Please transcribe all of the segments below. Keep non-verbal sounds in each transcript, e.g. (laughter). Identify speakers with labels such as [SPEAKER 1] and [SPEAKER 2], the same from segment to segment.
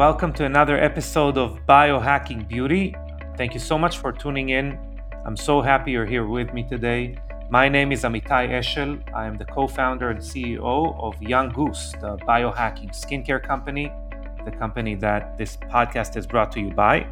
[SPEAKER 1] welcome to another episode of Biohacking Beauty. Thank you so much for tuning in. I'm so happy you're here with me today. My name is Amitai Eshel. I am the co founder and CEO of Young Goose, the biohacking skincare company, the company that this podcast is brought to you by.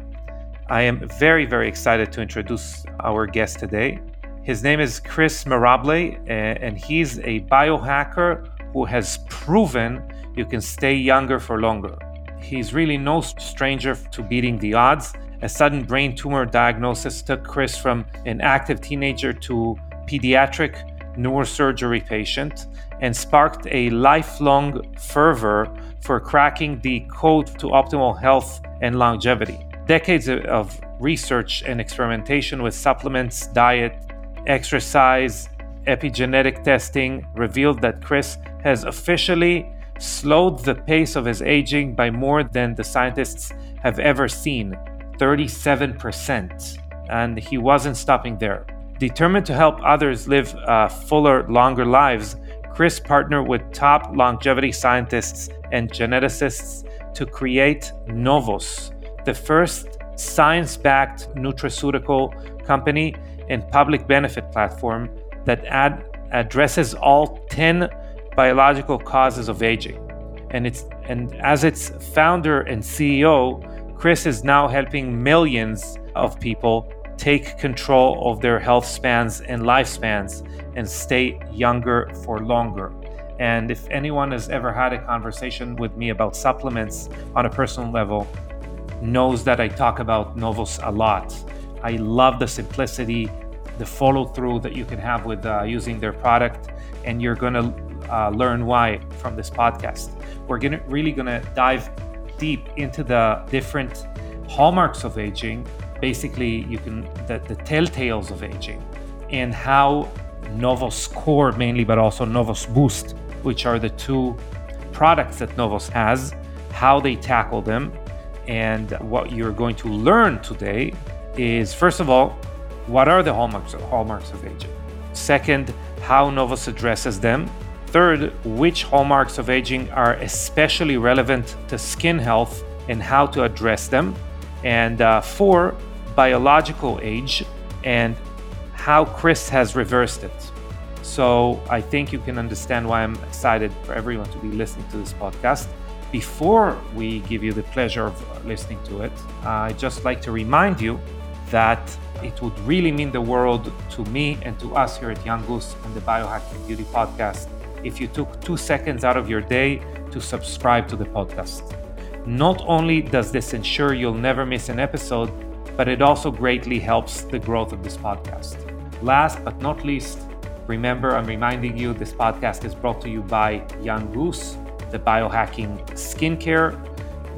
[SPEAKER 1] I am very, very excited to introduce our guest today. His name is Chris Mirabile, eh, and he's a biohacker who has proven you can stay younger for longer. He's really no stranger to beating the odds. A sudden brain tumor diagnosis took Chris from an active teenager to pediatric neurosurgery patient and sparked a lifelong fervor for cracking the code to optimal health and longevity. Decades of research and experimentation with supplements, diet, exercise, epigenetic testing revealed that Chris has officially slowed the pace of his aging by more than the scientists have ever seen 37%. And he wasn't stopping there. Determined to help others live uh, fuller, longer lives, Chris partnered with top longevity scientists and geneticists to create Novos, the first science backed nutraceutical company and public benefit platform that ad- addresses all 10 biological causes of aging. And it's and as its founder and CEO, Chris is now helping millions of people take control of their health spans and lifespans and stay younger for longer. And if anyone has ever had a conversation with me about supplements on a personal level, knows that I talk about Novos a lot. I love the simplicity, the follow through that you can have with uh, using their product, and you're going to uh, learn why from this podcast. We're gonna really gonna dive deep into the different hallmarks of aging. Basically, you can the, the telltales of aging and how Novos Core mainly, but also Novos Boost, which are the two products that Novos has, how they tackle them, and what you're going to learn today is first of all, what are the hallmarks of, hallmarks of aging? Second, how Novos addresses them, Third, which hallmarks of aging are especially relevant to skin health and how to address them. And uh, four, biological age and how Chris has reversed it. So I think you can understand why I'm excited for everyone to be listening to this podcast. Before we give you the pleasure of listening to it, I'd just like to remind you that it would really mean the world to me and to us here at Young Goose and the Biohacking Beauty Podcast if you took two seconds out of your day to subscribe to the podcast. Not only does this ensure you'll never miss an episode, but it also greatly helps the growth of this podcast. Last but not least, remember I'm reminding you this podcast is brought to you by Young Goose, the biohacking skincare,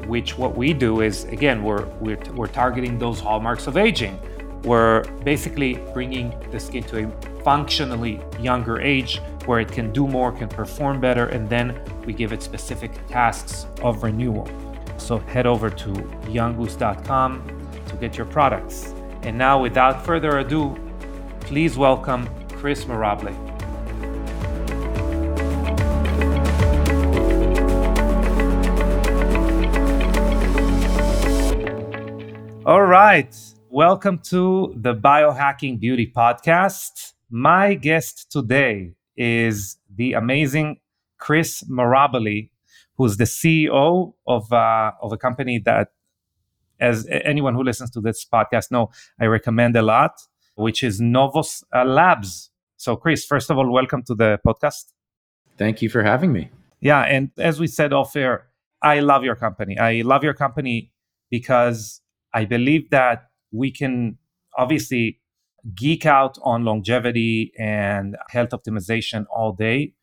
[SPEAKER 1] which what we do is again, we're, we're, we're targeting those hallmarks of aging. We're basically bringing the skin to a functionally younger age where it can do more, can perform better, and then we give it specific tasks of renewal. So head over to younggoose.com to get your products. And now, without further ado, please welcome Chris Mirabile. All right. Welcome to the Biohacking Beauty Podcast. My guest today is the amazing Chris Mirabile, who's the CEO of uh, of a company that, as anyone who listens to this podcast know, I recommend a lot, which is Novos uh, Labs. So, Chris, first of all, welcome to the podcast.
[SPEAKER 2] Thank you for having me.
[SPEAKER 1] Yeah, and as we said off air, I love your company. I love your company because I believe that we can obviously geek out on longevity and health optimization all day,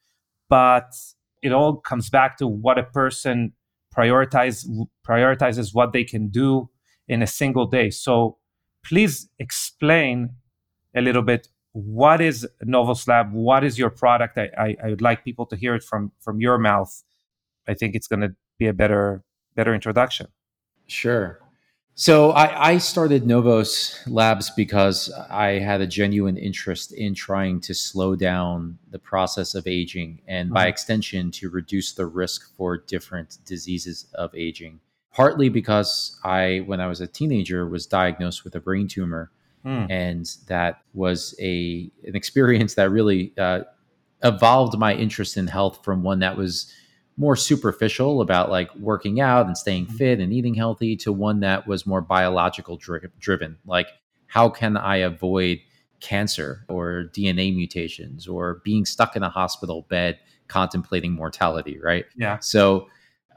[SPEAKER 1] but it all comes back to what a person prioritize prioritizes what they can do in a single day. So please explain a little bit what is Novos Lab? What is your product? I, I, I would like people to hear it from from your mouth. I think it's going to be a better better introduction.
[SPEAKER 2] Sure. So I, I, started Novos Labs because I had a genuine interest in trying to slow down the process of aging and by mm-hmm. extension to reduce the risk for different diseases of aging. partly because I, when I was a teenager, was diagnosed with a brain tumor,
[SPEAKER 1] Mm.
[SPEAKER 2] and that was a an experience that really uh, evolved my interest in health from one that was more superficial about like working out and staying
[SPEAKER 1] Mhm.
[SPEAKER 2] fit and eating healthy to one that was more biological dri- driven like how can i avoid cancer or dna mutations or being stuck in a hospital bed contemplating mortality right
[SPEAKER 1] Yeah.
[SPEAKER 2] so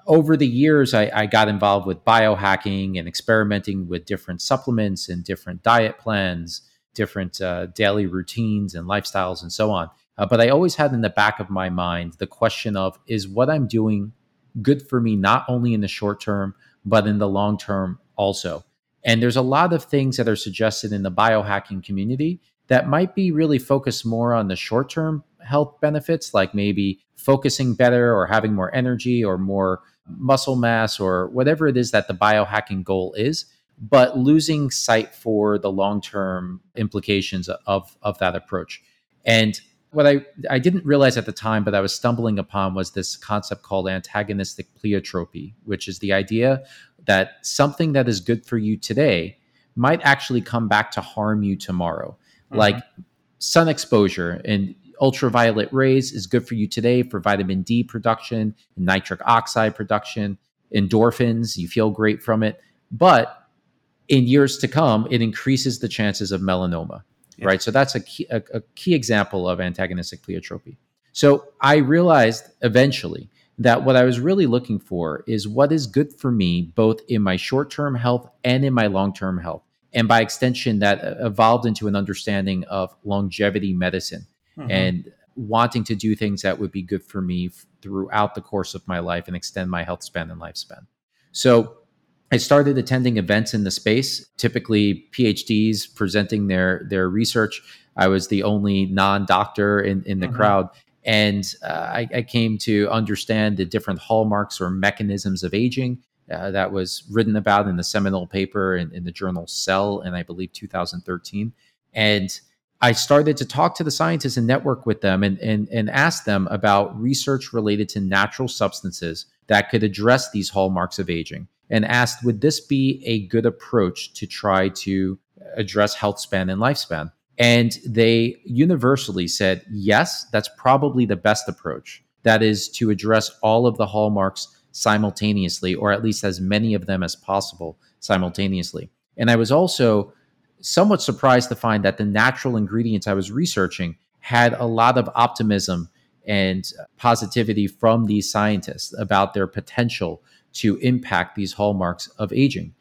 [SPEAKER 2] over the years, I, I got involved with biohacking and experimenting with different supplements and different diet plans, different uh, daily routines and lifestyles, and so on. Uh, but I always had in the back of my mind the question of is what I'm doing good for me, not only in the short term, but in the long term also? And there's a lot of things that are suggested in the biohacking community that might be really focused more on the short term health benefits, like maybe focusing better or having more energy or more muscle mass or whatever it is that the biohacking goal is, but losing sight for the long term implications of, of that approach. And what I, I didn't realize at the time, but I was stumbling upon was this concept called antagonistic pleiotropy, which is the idea that something that is good for you today might actually come back to harm you tomorrow.
[SPEAKER 1] Mhm.
[SPEAKER 2] Like sun exposure and ultraviolet rays is good for you today for vitamin D production, nitric oxide production, endorphins, you feel great from it. But in years to come, it increases the chances of melanoma,
[SPEAKER 1] Yeah.
[SPEAKER 2] right? So that's a key, a, a key example of antagonistic pleiotropy. So I realized eventually that what I was really looking for is what is good for me, both in my short term health and in my long term health. And by extension, that evolved into an understanding of longevity medicine
[SPEAKER 1] Mhm.
[SPEAKER 2] and wanting to do things that would be good for me f- throughout the course of my life and extend my health span and lifespan. So I started attending events in the space, typically PhDs presenting their their research. I was the only non-doctor in, in the
[SPEAKER 1] Mhm.
[SPEAKER 2] crowd. And uh, I, I came to understand the different hallmarks or mechanisms of aging uh, that was written about in the seminal paper in, in the journal Cell in, I believe, 2013. And I started to talk to the scientists and network with them and, and, and ask them about research related to natural substances that could address these hallmarks of aging and asked, would this be a good approach to try to address health span and lifespan? And they universally said, yes, that's probably the best approach. That is to address all of the hallmarks simultaneously, or at least as many of them as possible simultaneously. And I was also somewhat surprised to find that the natural ingredients I was researching had a lot of optimism and positivity from these scientists about their potential to impact these hallmarks of aging.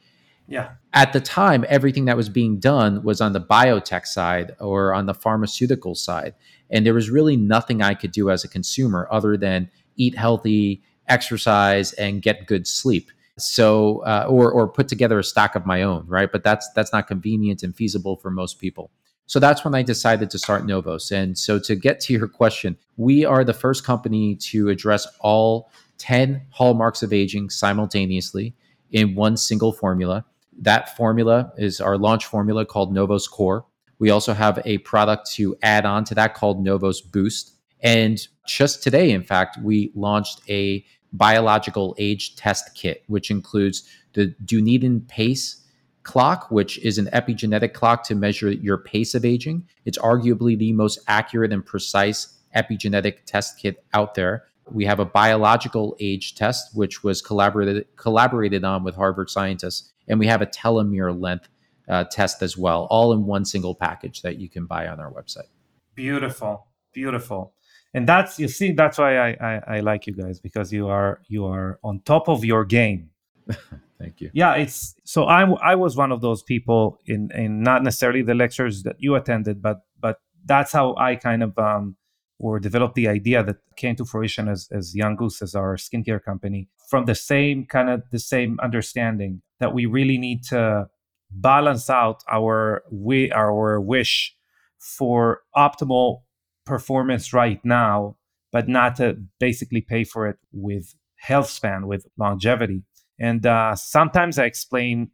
[SPEAKER 1] Yeah.
[SPEAKER 2] At the time, everything that was being done was on the biotech side or on the pharmaceutical side. And there was really nothing I could do as a consumer other than eat healthy, exercise, and get good sleep. So, uh, or or put together a stack of my own, right? But that's that's not convenient and feasible for most people. So that's when I decided to start Novos. And so to get to your question, we are the first company to address all 10 hallmarks of aging simultaneously in one single formula. That formula is our launch formula called Novos Core. We also have a product to add on to that called Novos Boost. And just today, in fact, we launched a biological age test kit, which includes the Dunedin Pace clock, which is an epigenetic clock to measure your pace of aging. It's arguably the most accurate and precise epigenetic test kit out there. We have a biological age test, which was collaborated collaborated on with Harvard scientists, and we have a telomere length uh, test as well, all in one single package that you can buy on our website.
[SPEAKER 1] Beautiful, beautiful, and that's you see that's why I, I I like you guys because you are you are on top of your game. (laughs)
[SPEAKER 2] Thank you.
[SPEAKER 1] Yeah, it's so I I was one of those people in in not necessarily the lectures that you attended, but but that's how I kind of um or developed the idea that came to fruition as as Young Goose as our skincare company from the same kind of the same understanding that we really need to balance out our we our wish for optimal performance right now, but not to basically pay for it with health span with longevity. And uh, sometimes I explain,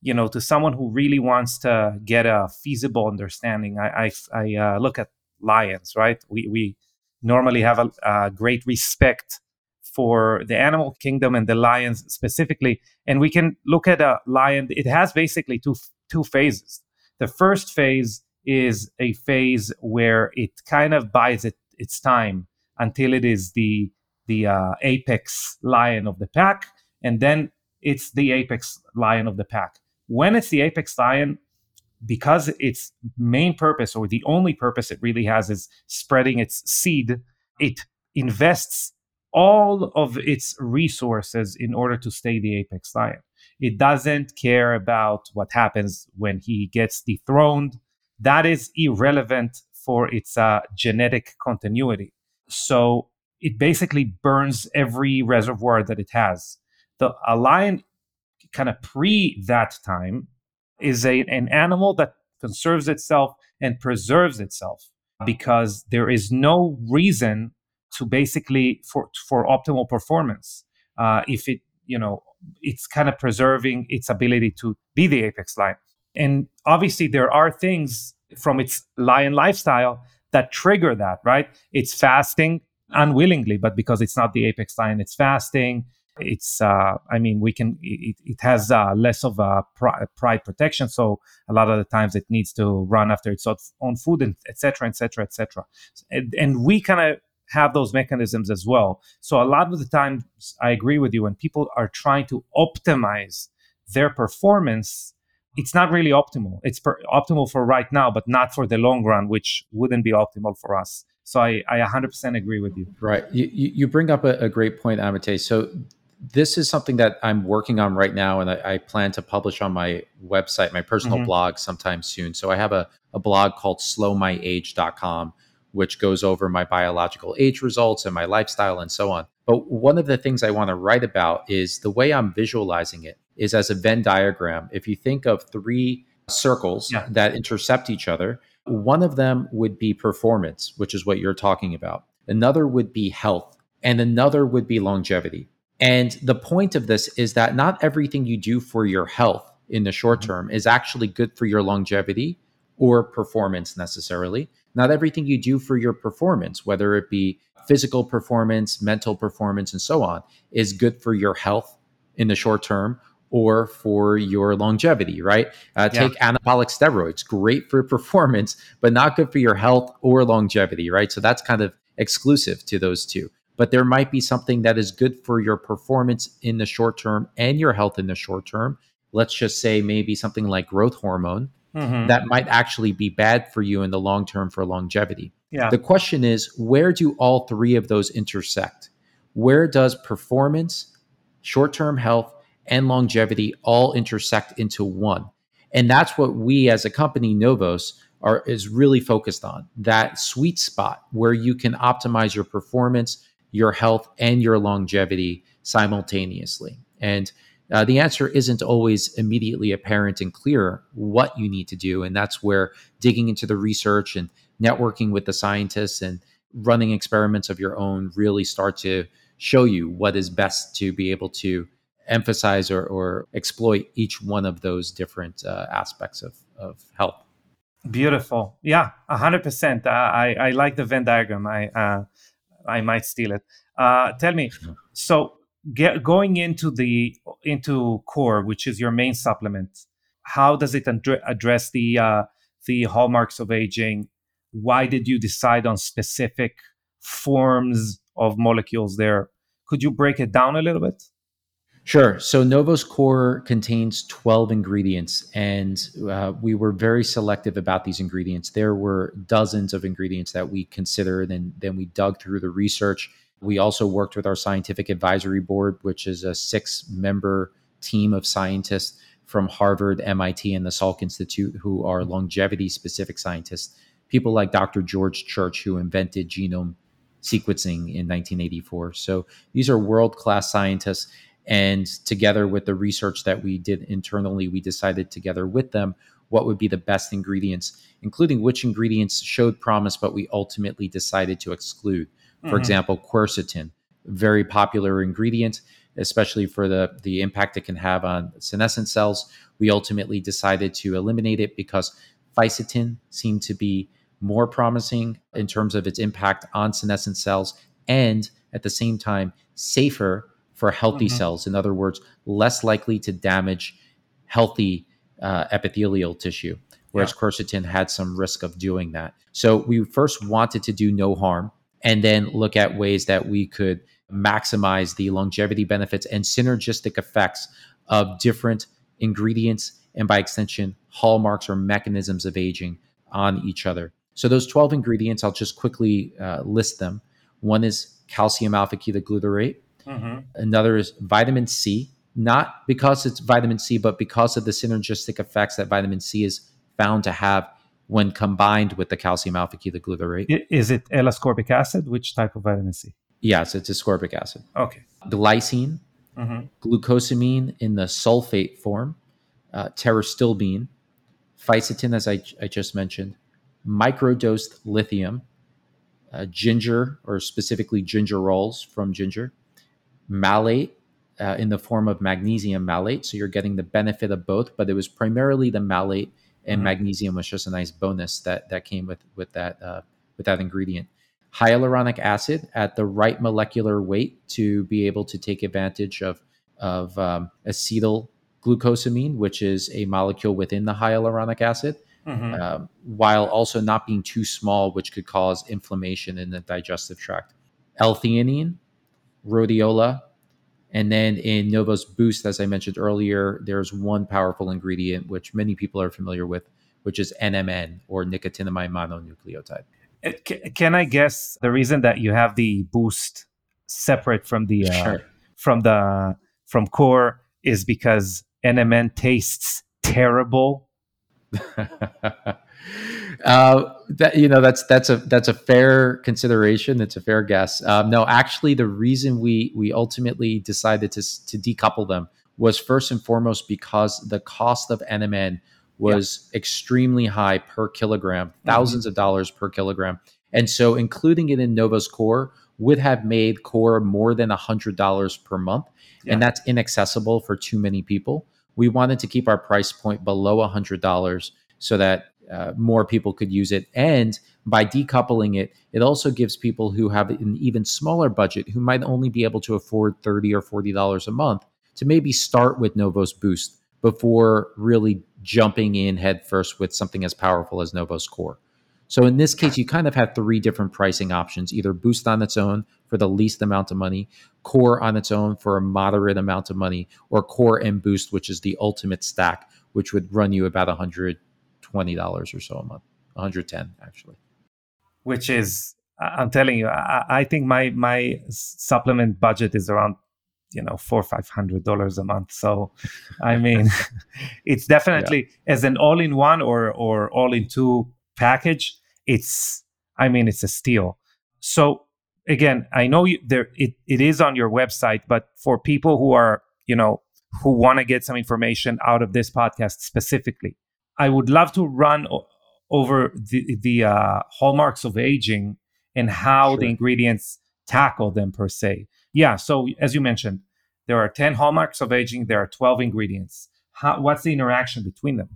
[SPEAKER 1] you know, to someone who really wants to get a feasible understanding. I I, I uh, look at lions, right? We we normally have a, a great respect for the animal kingdom and the lions specifically. And we can look at a lion. It has basically two two phases. The first phase is a phase where it kind of buys it, its time until it is the the uh, apex lion of the pack, and then it's the apex lion of the pack. When it's the apex lion, because its main purpose or the only purpose it really has is spreading its seed, it invests all of its resources in order to stay the apex lion. It doesn't care about what happens when he gets dethroned. That is irrelevant for its uh, genetic continuity. So it basically burns every reservoir that it has. The a lion, kind of pre that time, is a, an animal that conserves itself and preserves itself because there is no reason to basically for for optimal performance. Uh, if it you know it's kind of preserving its ability to be the apex lion. And obviously there are things from its lion lifestyle that trigger that right? It's fasting unwillingly but because it's not the apex lion it's fasting it's uh, i mean we can it, it has uh, less of a pride protection so a lot of the times it needs to run after its own food and etc etc etc and we kind of have those mechanisms as well so a lot of the times i agree with you when people are trying to optimize their performance it's not really optimal it's per- optimal for right now but not for the long run which wouldn't be optimal for us so I, I 100% agree with you.
[SPEAKER 2] Right. You, you bring up a, a great point, Amitay. So this is something that I'm working on right now, and I, I plan to publish on my website, my personal mm-hmm. blog, sometime soon. So I have a, a blog called slowmyage.com, which goes over my biological age results and my lifestyle and so on. But one of the things I want to write about is the way I'm visualizing it is as a Venn diagram. If you think of three circles yeah. that intercept each other, one of them would be performance, which is what you're talking about. Another would be health, and another would be longevity. And the point of this is that not everything you do for your health in the short mm-hmm. term is actually good for your longevity or performance necessarily. Not everything you do for your performance, whether it be physical performance, mental performance, and so on, is good for your health in the short term or for your longevity, right? Uh, yeah. Take anabolic steroids, great for (laughs) performance, but not good for your health or longevity, right? So that's kind of exclusive to those two but there might be something that is good for your performance in the short term and your health in the short term. Let's just say maybe something like growth hormone mm-hmm. that might actually be bad for you in the long term for longevity. Yeah. The question is, where do all three of those intersect? Where does performance, short term health, and longevity all intersect into one? And that's what we as a company, Novos, are is really focused on that sweet spot where you can optimize your performance your health and your longevity simultaneously. And uh, the answer isn't always immediately apparent and clear what you need to do. And that's where digging into the research and networking with the scientists and running experiments of your own really start to show you what is best to be able to emphasize or, or exploit each one of those different uh, aspects of, of health.
[SPEAKER 1] Beautiful. Yeah, 100%. Uh, I, I like the Venn diagram. I, uh, I might steal it. Uh, tell me, so get, going into the into core, which is your main supplement, how does it address the uh, the hallmarks of aging? Why did you decide on specific forms of molecules there? Could you break it down a little bit?
[SPEAKER 2] Sure. So Novos Core contains 12 ingredients, and uh, we were very selective about these ingredients. There were dozens of ingredients that we considered, and then we dug through the research. We also worked with our scientific advisory board, which is a six member team of scientists from Harvard, MIT, and the Salk Institute who are longevity specific scientists. People like Dr. George Church, who invented genome sequencing in 1984. So these are world class scientists and together with the research that we did internally, we decided together with them what would be the best ingredients, including which ingredients showed promise, but we ultimately decided to exclude. For mm-hmm. example, quercetin, very popular ingredient, especially for the, the impact it can have on senescent cells. We ultimately decided to eliminate it because fisetin seemed to be more promising in terms of its impact on senescent cells and at the same time safer for healthy
[SPEAKER 1] Mhm.
[SPEAKER 2] cells. In other words, less likely to damage healthy uh, epithelial tissue, whereas quercetin had some risk of doing that. So we first wanted to do no harm and then look at ways that we could maximize the longevity benefits and synergistic effects of different ingredients and by extension hallmarks or mechanisms of aging on each other. So those 12 ingredients, I'll just quickly uh, list them. One is calcium alpha ketoglutarate.
[SPEAKER 1] Mhm.
[SPEAKER 2] Another is vitamin C, not because it's vitamin C, but because of the synergistic effects that vitamin C is found to have when combined with the calcium alpha ketoglutarate.
[SPEAKER 1] Is it L-ascorbic acid? Which type of vitamin C?
[SPEAKER 2] Yes, it's ascorbic acid.
[SPEAKER 1] Okay.
[SPEAKER 2] Glycine,
[SPEAKER 1] Mhm.
[SPEAKER 2] glucosamine in the sulfate form, uh, pterostilbene, fisetin, as I, I just mentioned, microdosed lithium, uh, ginger, or specifically gingerols from ginger, malate uh, in the form of magnesium malate. So you're getting the benefit of both, but it was primarily the malate and
[SPEAKER 1] Mhm.
[SPEAKER 2] magnesium was just a nice bonus that that came with with that uh, with that ingredient. Hyaluronic acid at the right molecular weight to be able to take advantage of of um, acetyl glucosamine, which is a molecule within the hyaluronic acid,
[SPEAKER 1] Mhm.
[SPEAKER 2] um, while also not being too small, which could cause inflammation in the digestive tract. L-theanine, rhodiola, and then in Novos Boost, as I mentioned earlier, there's one powerful ingredient which many people are familiar with, which is NMN or nicotinamide mononucleotide.
[SPEAKER 1] Uh, Can I guess the reason that you have the boost separate from the uh,
[SPEAKER 2] Sure.
[SPEAKER 1] from the from core is because NMN tastes terrible. (laughs)
[SPEAKER 2] uh, that you know that's that's a that's a fair consideration. It's a fair guess. Um, no, actually, the reason we we ultimately decided to to decouple them was first and foremost because the cost of NMN was extremely high per kilogram, 1000s of dollars per kilogram, and so including it in Novos Core would have made Core more than hundred dollars per month,
[SPEAKER 1] Yeah.
[SPEAKER 2] and that's inaccessible for too many people. We wanted to keep our price point below hundred dollars so that uh, more people could use it. And by decoupling it, it also gives people who have an even smaller budget, who might only be able to afford thirty or forty dollars a month, to maybe start with Novos Boost before really jumping in headfirst with something as powerful as Novos Core. So in this case, you kind of have three different pricing options: either Boost on its own for the least amount of money, Core on its own for a moderate amount of money, or Core and Boost, which is the ultimate stack, which would run you about a hundred twenty dollars or so a month, one hundred ten actually.
[SPEAKER 1] which is I'm telling you, I, I think my my supplement budget is around you know four or five hundred dollars a month. So, I mean, (laughs) it's definitely as an all-in-one or or all-in-two package. It's I mean, it's a steal. So again, I know you, there it, it is on your website, but for people who are you know who want to get some information out of this podcast specifically, I would love to run o- over the the uh, hallmarks of aging and how the ingredients tackle them per se. Yeah. So as you mentioned, there are ten hallmarks of aging. There are twelve ingredients. How, what's the interaction between them?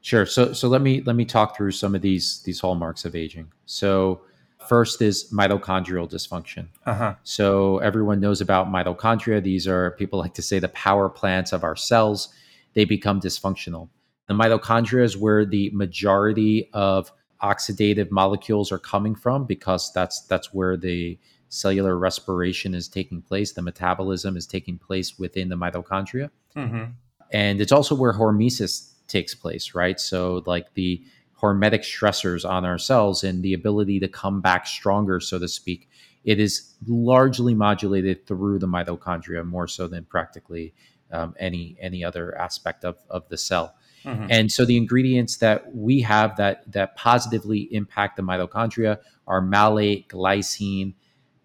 [SPEAKER 2] Sure. So so let me let me talk through some of these these hallmarks of aging. So first is mitochondrial dysfunction.
[SPEAKER 1] Uh huh.
[SPEAKER 2] So everyone knows about mitochondria. These are people like to say the power plants of our cells. They become dysfunctional. The mitochondria is where the majority of oxidative molecules are coming from because that's that's where the cellular respiration is taking place. The metabolism is taking place within the mitochondria
[SPEAKER 1] Mm-hmm.
[SPEAKER 2] and it's also where hormesis takes place right so like the hormetic stressors on our cells and the ability to come back stronger so to speak it is largely modulated through the mitochondria more so than practically um, any any other aspect of, of the cell
[SPEAKER 1] Mm-hmm.
[SPEAKER 2] and so the ingredients that we have that that positively impact the mitochondria are malate, glycine,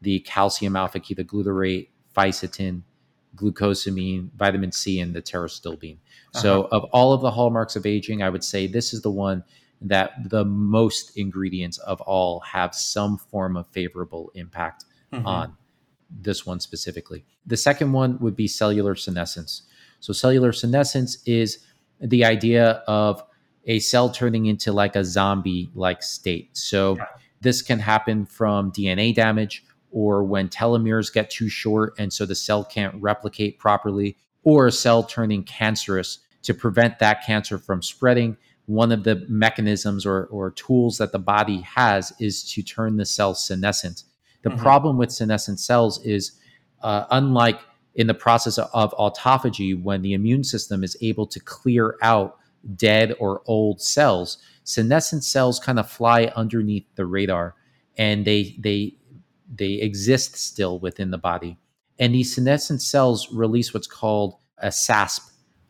[SPEAKER 2] the calcium alpha ketoglutarate, fisetin, glucosamine, vitamin C, and the pterostilbene. So of all of the hallmarks of aging, I would say this is the one that the most ingredients of all have some form of favorable impact
[SPEAKER 1] Mm-hmm.
[SPEAKER 2] on this one specifically. The second one would be cellular senescence. So, cellular senescence is the idea of a cell turning into like a zombie like state. So, this can happen from DNA damage or when telomeres get too short and so the cell can't replicate properly, or a cell turning cancerous to prevent that cancer from spreading. One of the mechanisms or, or tools that the body has is to turn the cell senescent. The mm-hmm. problem with senescent cells is, uh, unlike in the process of autophagy, when the immune system is able to clear out dead or old cells, senescent cells kind of fly underneath the radar and they they they exist still within the body. And these senescent cells release what's called a SASP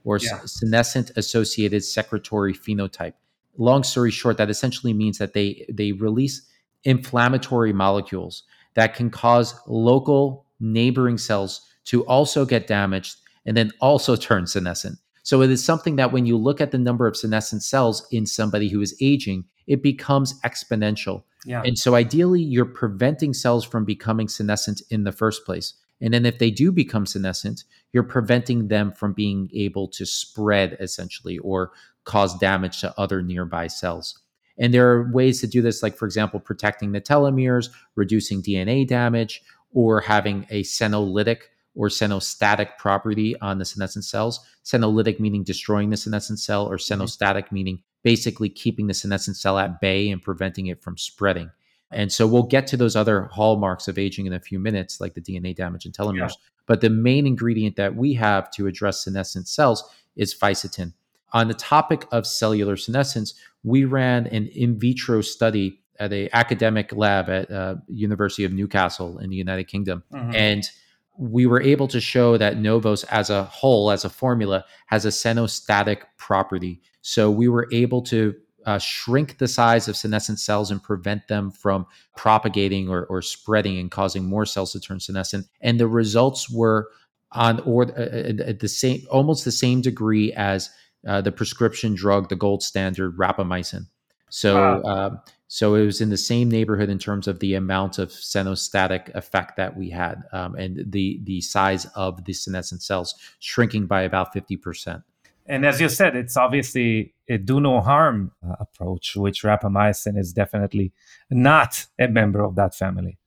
[SPEAKER 2] or yeah. senescent associated secretory phenotype. Long story short, that essentially means that they they release inflammatory molecules that can cause local neighboring cells to also get damaged and then also turn senescent. So it is something that when you look at the number of senescent cells in somebody who is aging, it becomes exponential. Yeah. And so ideally, you're preventing cells from becoming senescent in the first place. And then if they do become senescent, you're preventing them from being able to spread essentially or cause damage to other nearby cells. And there are ways to do this, like, for example, protecting the telomeres, reducing DNA damage, or having a senolytic or senostatic property on the senescent cells. Senolytic meaning destroying the senescent cell, or mm-hmm. senostatic meaning basically keeping the senescent cell at bay and preventing it from spreading. And so we'll get to those other hallmarks of aging in a few minutes, like the DNA damage and telomeres. Yeah. But the main ingredient that we have to address senescent cells is fisetin. On the topic of cellular senescence, we ran an in vitro study at a academic lab at uh, University of Newcastle in the United Kingdom, mm-hmm. and we were able to show that Novos as a whole, as a formula, has a senostatic property. So we were able to uh, shrink the size of senescent cells and prevent them from propagating or, or spreading and causing more cells to turn senescent. And the results were on or uh, uh, at the same, almost the same degree as uh, the prescription drug, the gold standard rapamycin. So, wow. So it was in the same neighborhood in terms of the amount of senostatic effect that we had, um, and the the size of the senescent cells shrinking by about fifty percent.
[SPEAKER 1] And as you said, it's obviously a do no harm uh, approach, which rapamycin is definitely not a member of that family.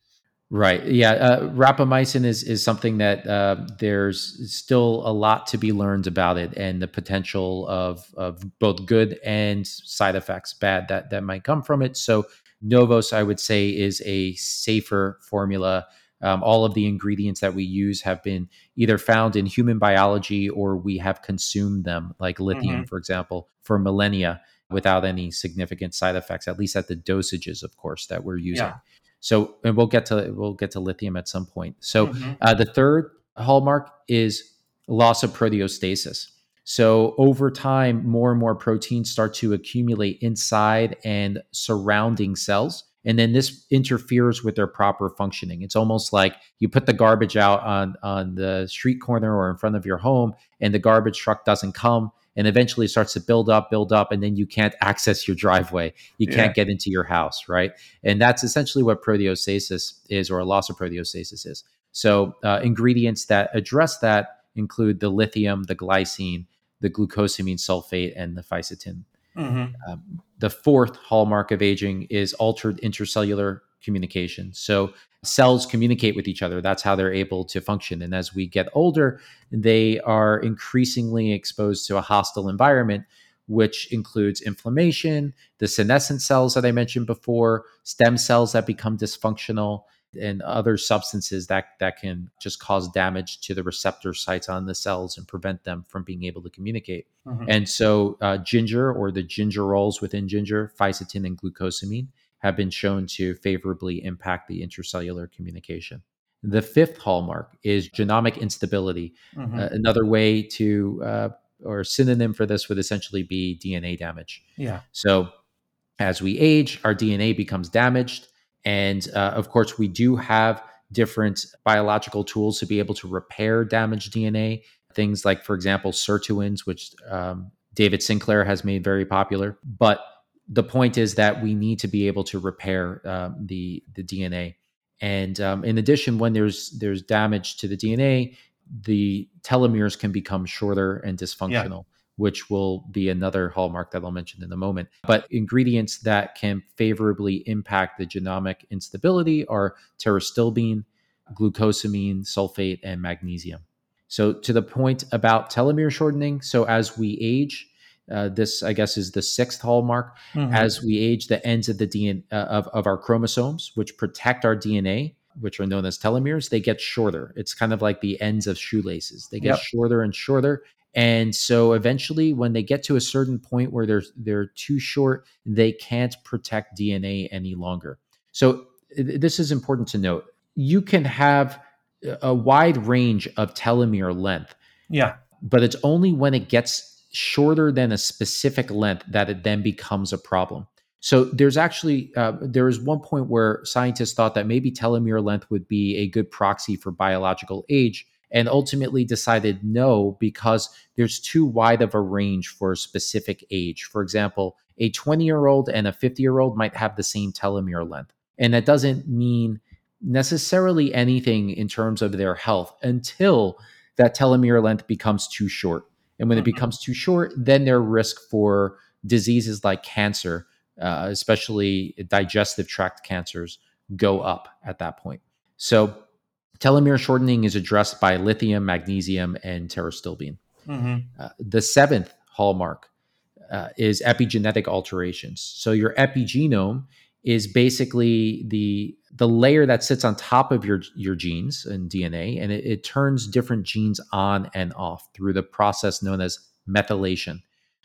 [SPEAKER 2] Right. Yeah. Uh, rapamycin is is something that uh, there's still a lot to be learned about it, and the potential of of both good and side effects, bad that that might come from it. So Novos, I would say, is a safer formula um, all of the ingredients that we use have been either found in human biology or we have consumed them, like lithium, mm-hmm. for example, for millennia without any significant side effects, at least at the dosages, of course, that we're using. Yeah. So, and we'll get to we'll get to lithium at some point. So, mm-hmm. uh, the third hallmark is loss of proteostasis. So, over time, more and more proteins start to accumulate inside and surrounding cells and then this interferes with their proper functioning it's almost like you put the garbage out on on the street corner or in front of your home and the garbage truck doesn't come and eventually it starts to build up build up and then you can't access your driveway you yeah. can't get into your house right and that's essentially what proteostasis is or a loss of proteostasis is so uh, ingredients that address that include the lithium the glycine the glucosamine sulfate and the fisetin Mm-hmm. Um, the fourth hallmark of aging is altered intercellular communication. So cells communicate with each other. That's how they're able to function. And as we get older, they are increasingly exposed to a hostile environment, which includes inflammation, the senescent cells that I mentioned before, stem cells that become dysfunctional, and other substances that that can just cause damage to the receptor sites on the cells and prevent them from being able to communicate. Mm-hmm. And so, uh, ginger or the ginger gingerols within ginger, fisetin and glucosamine, have been shown to favorably impact the intracellular communication. The fifth hallmark is genomic instability. Mm-hmm. Uh, another way to uh, or synonym for this would essentially be DNA damage.
[SPEAKER 1] Yeah.
[SPEAKER 2] So as we age, our DNA becomes damaged and uh, of course, we do have different biological tools to be able to repair damaged DNA. Things like, for example, sirtuins, which um, David Sinclair has made very popular. But the point is that we need to be able to repair um, the the DNA. And um, in addition, when there's there's damage to the DNA, the telomeres can become shorter and dysfunctional. Yeah which will be another hallmark that I'll mention in a moment. But ingredients that can favorably impact the genomic instability are pterostilbene, glucosamine, sulfate, and magnesium. So, to the point about telomere shortening, so as we age, uh, this, I guess, is the sixth hallmark. Mm-hmm. As we age, the ends of the DNA uh, of, of our chromosomes, which protect our DNA, which are known as telomeres, they get shorter. It's kind of like the ends of shoelaces. They get yep. shorter and shorter. And so eventually when they get to a certain point where they're they're too short, they can't protect DNA any longer. So this is important to note. You can have a wide range of telomere length.
[SPEAKER 1] Yeah.
[SPEAKER 2] But it's only when it gets shorter than a specific length that it then becomes a problem. So there's actually uh, there is one point where scientists thought that maybe telomere length would be a good proxy for biological age, and ultimately decided no because there's too wide of a range for a specific age. For example, a 20 year old and a 50 year old might have the same telomere length, and that doesn't mean necessarily anything in terms of their health until that telomere length becomes too short. And when mm-hmm. it becomes too short, then their risk for diseases like cancer uh, especially digestive tract cancers, go up at that point. So, telomere shortening is addressed by lithium, magnesium, and pterostilbene. Mm-hmm. Uh, the seventh hallmark uh, is epigenetic alterations. So, your epigenome is basically the the layer that sits on top of your your genes and DNA, and it, it turns different genes on and off through the process known as methylation.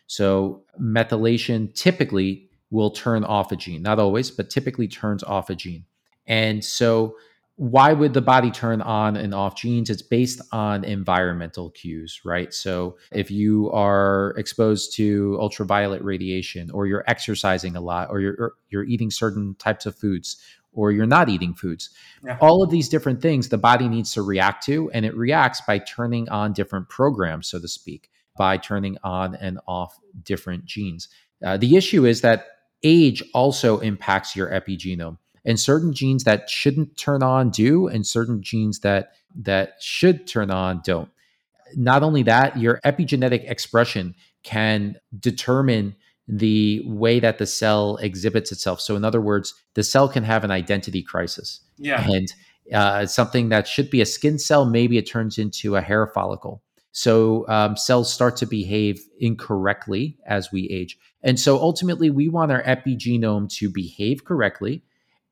[SPEAKER 2] So, methylation typically will turn off a gene. Not always, but typically turns off a gene. And so, why would the body turn on and off genes? It's based on environmental cues, right? So, if you are exposed to ultraviolet radiation, or you're exercising a lot, or you're or you're eating certain types of foods, or you're not eating foods, yeah. all of these different things the body needs to react to, and it reacts by turning on different programs, so to speak, by turning on and off different genes. Uh, the issue is that age also impacts your epigenome and certain genes that shouldn't turn on do and certain genes that that should turn on don't not only that your epigenetic expression can determine the way that the cell exhibits itself so in other words the cell can have an identity crisis
[SPEAKER 1] yeah
[SPEAKER 2] and uh, something that should be a skin cell maybe it turns into a hair follicle so um, cells start to behave incorrectly as we age. And so ultimately, we want our epigenome to behave correctly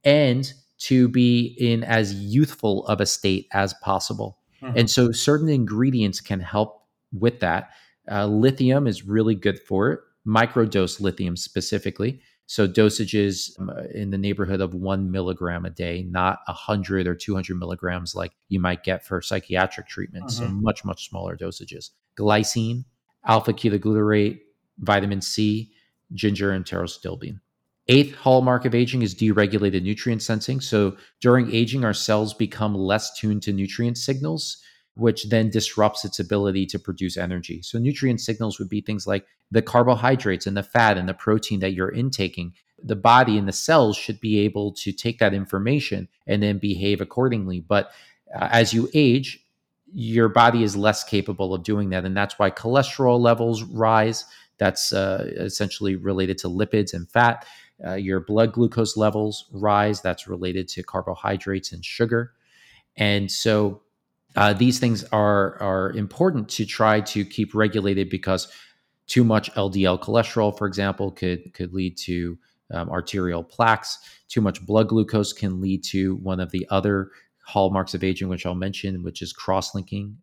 [SPEAKER 2] and to be in as youthful of a state as possible. Mm-hmm. And so certain ingredients can help with that. Uh, lithium is really good for it, microdose lithium specifically. So dosages um, in the neighborhood of one milligram a day, not 100 or 200 milligrams like you might get for psychiatric treatment. Mm-hmm. So much, much smaller dosages. Glycine, alpha ketoglutarate, vitamin C, ginger, and pterostilbene. Eighth hallmark of aging is deregulated nutrient sensing. So during aging, our cells become less tuned to nutrient signals which then disrupts its ability to produce energy. So, nutrient signals would be things like the carbohydrates and the fat and the protein that you're intaking. The body and the cells should be able to take that information and then behave accordingly. But uh, as you age, your body is less capable of doing that. And that's why cholesterol levels rise. That's uh, essentially related to lipids and fat. Uh, your blood glucose levels rise. That's related to carbohydrates and sugar. And so, uh, these things are are important to try to keep regulated because too much LDL cholesterol, for example, could could lead to um, arterial plaques. Too much blood glucose can lead to one of the other hallmarks of aging, which I'll mention, which is cross-linking.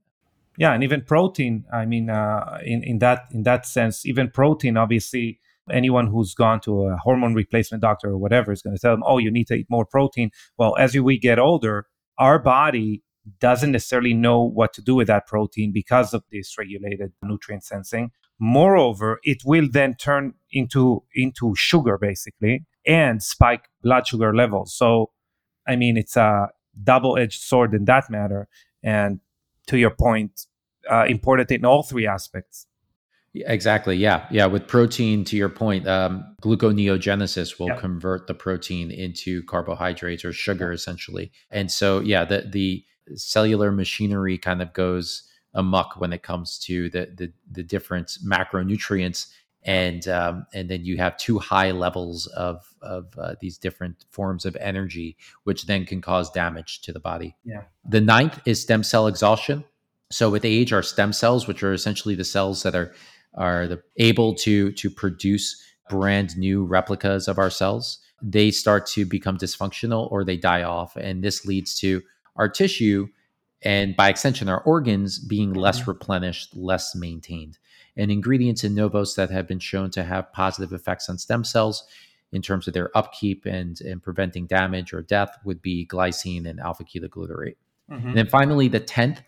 [SPEAKER 1] Yeah, and even protein. I mean, uh, in in that in that sense, even protein, obviously. Anyone who's gone to a hormone replacement doctor or whatever is going to tell them, "Oh, you need to eat more protein." Well, as we get older, our body doesn't necessarily know what to do with that protein because of deregulated nutrient sensing. Moreover, it will then turn into into sugar basically and spike blood sugar levels. So, I mean, it's a double-edged sword in that matter. And to your point, uh, important in all three aspects.
[SPEAKER 2] Exactly. Yeah. Yeah. With protein, to your point, um, gluconeogenesis will convert the protein into carbohydrates or sugar, essentially. And so, yeah, the the cellular machinery kind of goes amuck when it comes to the the, the different macronutrients and um, and then you have too high levels of of uh, these different forms of energy, which then can cause damage to the body.
[SPEAKER 1] Yeah.
[SPEAKER 2] The ninth is stem cell exhaustion. So with age, our stem cells, which are essentially the cells that are are the, able to to produce brand new replicas of our cells, they start to become dysfunctional or they die off, and this leads to our tissue and by extension our organs being less mm-hmm. replenished, less maintained and ingredients in Novos that have been shown to have positive effects on stem cells in terms of their upkeep and, and preventing damage or death would be glycine and alpha ketoglutarate. Mm-hmm. And then finally, the 10th.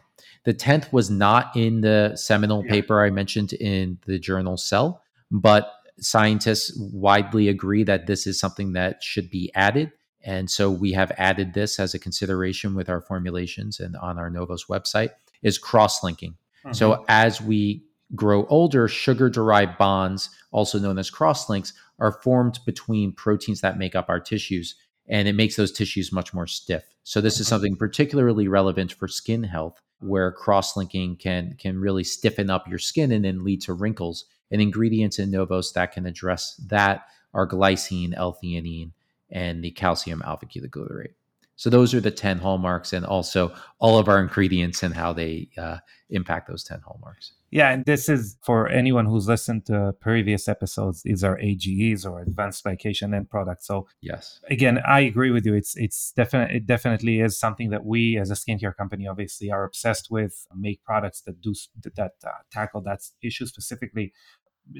[SPEAKER 2] The 10th was not in the seminal yeah. paper I mentioned in the journal Cell, but scientists widely agree that this is something that should be added. And so we have added this as a consideration with our formulations and on our Novos website is cross linking. Mm-hmm. So as we grow older, sugar derived bonds, also known as cross links, are formed between proteins that make up our tissues, and it makes those tissues much more stiff. So, this is mm-hmm. something particularly relevant for skin health, where cross linking can, can really stiffen up your skin and then lead to wrinkles. And ingredients in Novos that can address that are glycine, L theanine, and the calcium alpha ketoglutarate. So those are the 10 hallmarks and also all of our ingredients and how they uh, impact those 10 hallmarks.
[SPEAKER 1] Yeah, and this is for anyone who's listened to previous episodes. These are AGEs or advanced glycation end products. So
[SPEAKER 2] yes,
[SPEAKER 1] again, I agree with you. It's it's definitely it definitely is something that we as a skincare company obviously are obsessed with. Make products that do that uh, tackle that issue specifically.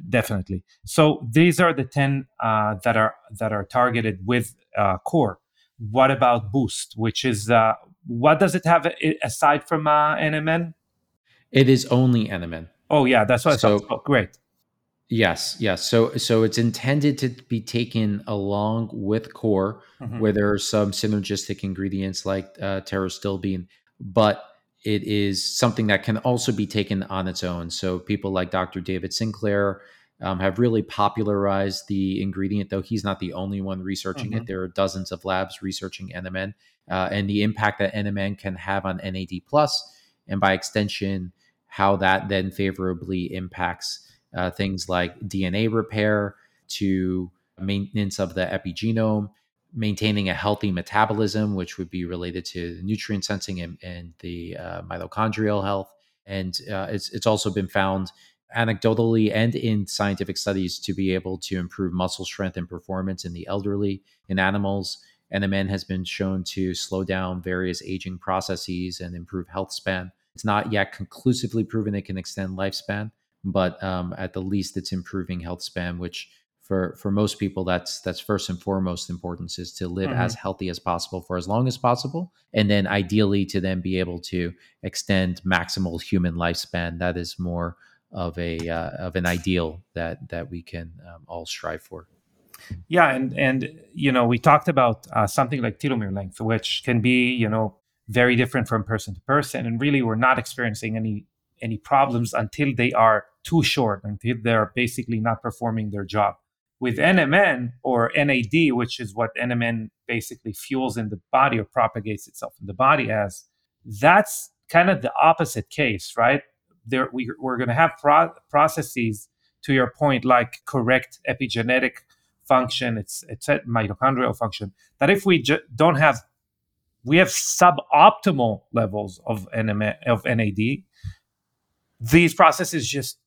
[SPEAKER 1] Definitely. So these are the ten uh, that are that are targeted with uh, core what about Boost, which is uh, what does it have aside from uh, NMN?
[SPEAKER 2] It is only NMN.
[SPEAKER 1] Oh yeah, that's what so, I thought. Oh, great.
[SPEAKER 2] Yes, yes. So so it's intended to be taken along with core, mm-hmm. where there are some synergistic ingredients like uh, bean, but it is something that can also be taken on its own. So people like Dr. David Sinclair um, have really popularized the ingredient, though he's not the only one researching mm-hmm. it. There are dozens of labs researching NMN uh, and the impact that NMN can have on NAD plus, and by extension, how that then favorably impacts uh, things like DNA repair to maintenance of the epigenome, maintaining a healthy metabolism, which would be related to nutrient sensing and, and the uh, mitochondrial health. And uh, it's it's also been found anecdotally and in scientific studies to be able to improve muscle strength and performance in the elderly, in animals. And the NMN has been shown to slow down various aging processes and improve health span. It's not yet conclusively proven it can extend lifespan, but um, at the least it's improving health span, which for for most people that's that's first and foremost importance is to live mm-hmm. as healthy as possible for as long as possible and then ideally to then be able to extend maximal human lifespan that is more of a uh, of an ideal that that we can um, all strive for.
[SPEAKER 1] Yeah, and and you know we talked about uh, something like telomere length, which can be you know very different from person to person, and really we're not experiencing any any problems until they are too short, until they're basically not performing their job. With NMN or NAD, which is what NMN basically fuels in the body or propagates itself in the body as, that's kind of the opposite case, right? there we, we're going to have pro- processes to your point like correct epigenetic function it's it's mitochondrial function that if we ju- don't have we have suboptimal levels of NM- of NAD these processes just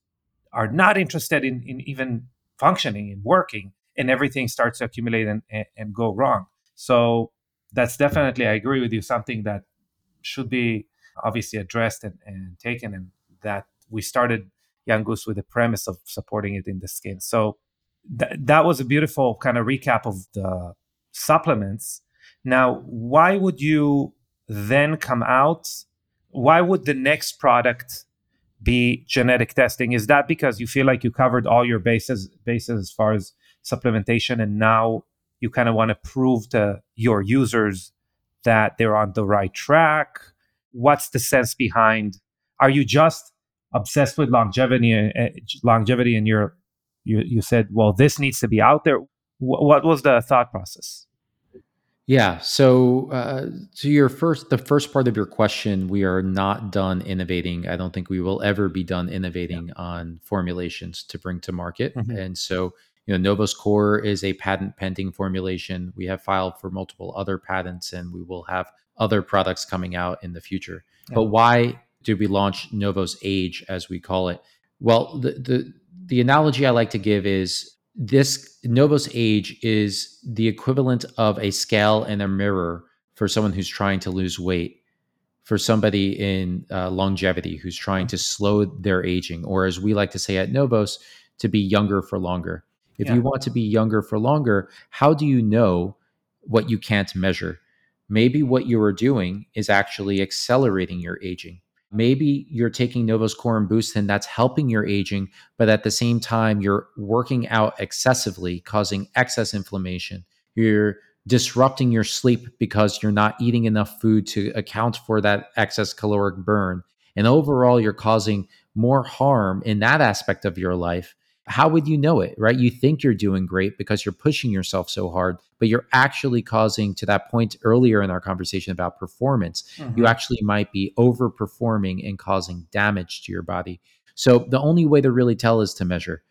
[SPEAKER 1] are not interested in, in even functioning and working and everything starts to accumulate and, and, and go wrong so that's definitely i agree with you something that should be obviously addressed and, and taken and that we started Young Goose with the premise of supporting it in the skin. So th- that was a beautiful kind of recap of the supplements. Now, why would you then come out? Why would the next product be genetic testing? Is that because you feel like you covered all your bases bases as far as supplementation, and now you kind of want to prove to your users that they're on the right track? What's the sense behind? Are you just obsessed with longevity uh, longevity and you're you you said well this needs to be out there what was the thought process
[SPEAKER 2] Yeah. So, uh, to your first, the first part of your question, we are not done innovating. I don't think we will ever be done
[SPEAKER 1] Yeah.
[SPEAKER 2] innovating on formulations to bring to market.
[SPEAKER 1] hmm
[SPEAKER 2] And so, you know, Novos Core is a patent pending formulation. We have filed for multiple other patents, and we will have other products coming out in the future.
[SPEAKER 1] Yeah.
[SPEAKER 2] But why did we launch Novos Age, as we call it? Well, the the the analogy I like to give is this Novos Age is the equivalent of a scale and a mirror for someone who's trying to lose weight, for somebody in uh, longevity who's trying to slow their aging, or as we like to say at Novos, to be younger for longer. If
[SPEAKER 1] Yeah.
[SPEAKER 2] you want to be younger for longer, how do you know what you can't measure? Maybe what you are doing is actually accelerating your aging. Maybe you're taking Novos and Boost and that's helping your aging, but at the same time, you're working out excessively, causing excess inflammation. You're disrupting your sleep because you're not eating enough food to account for that excess caloric burn. And overall, you're causing more harm in that aspect of your life. How would you know it, right? You think you're doing great because you're pushing yourself so hard, but you're actually causing, to that point earlier in our conversation about performance, you
[SPEAKER 1] hmm
[SPEAKER 2] actually might be overperforming and causing damage to your body. So the only way to really tell is to measure.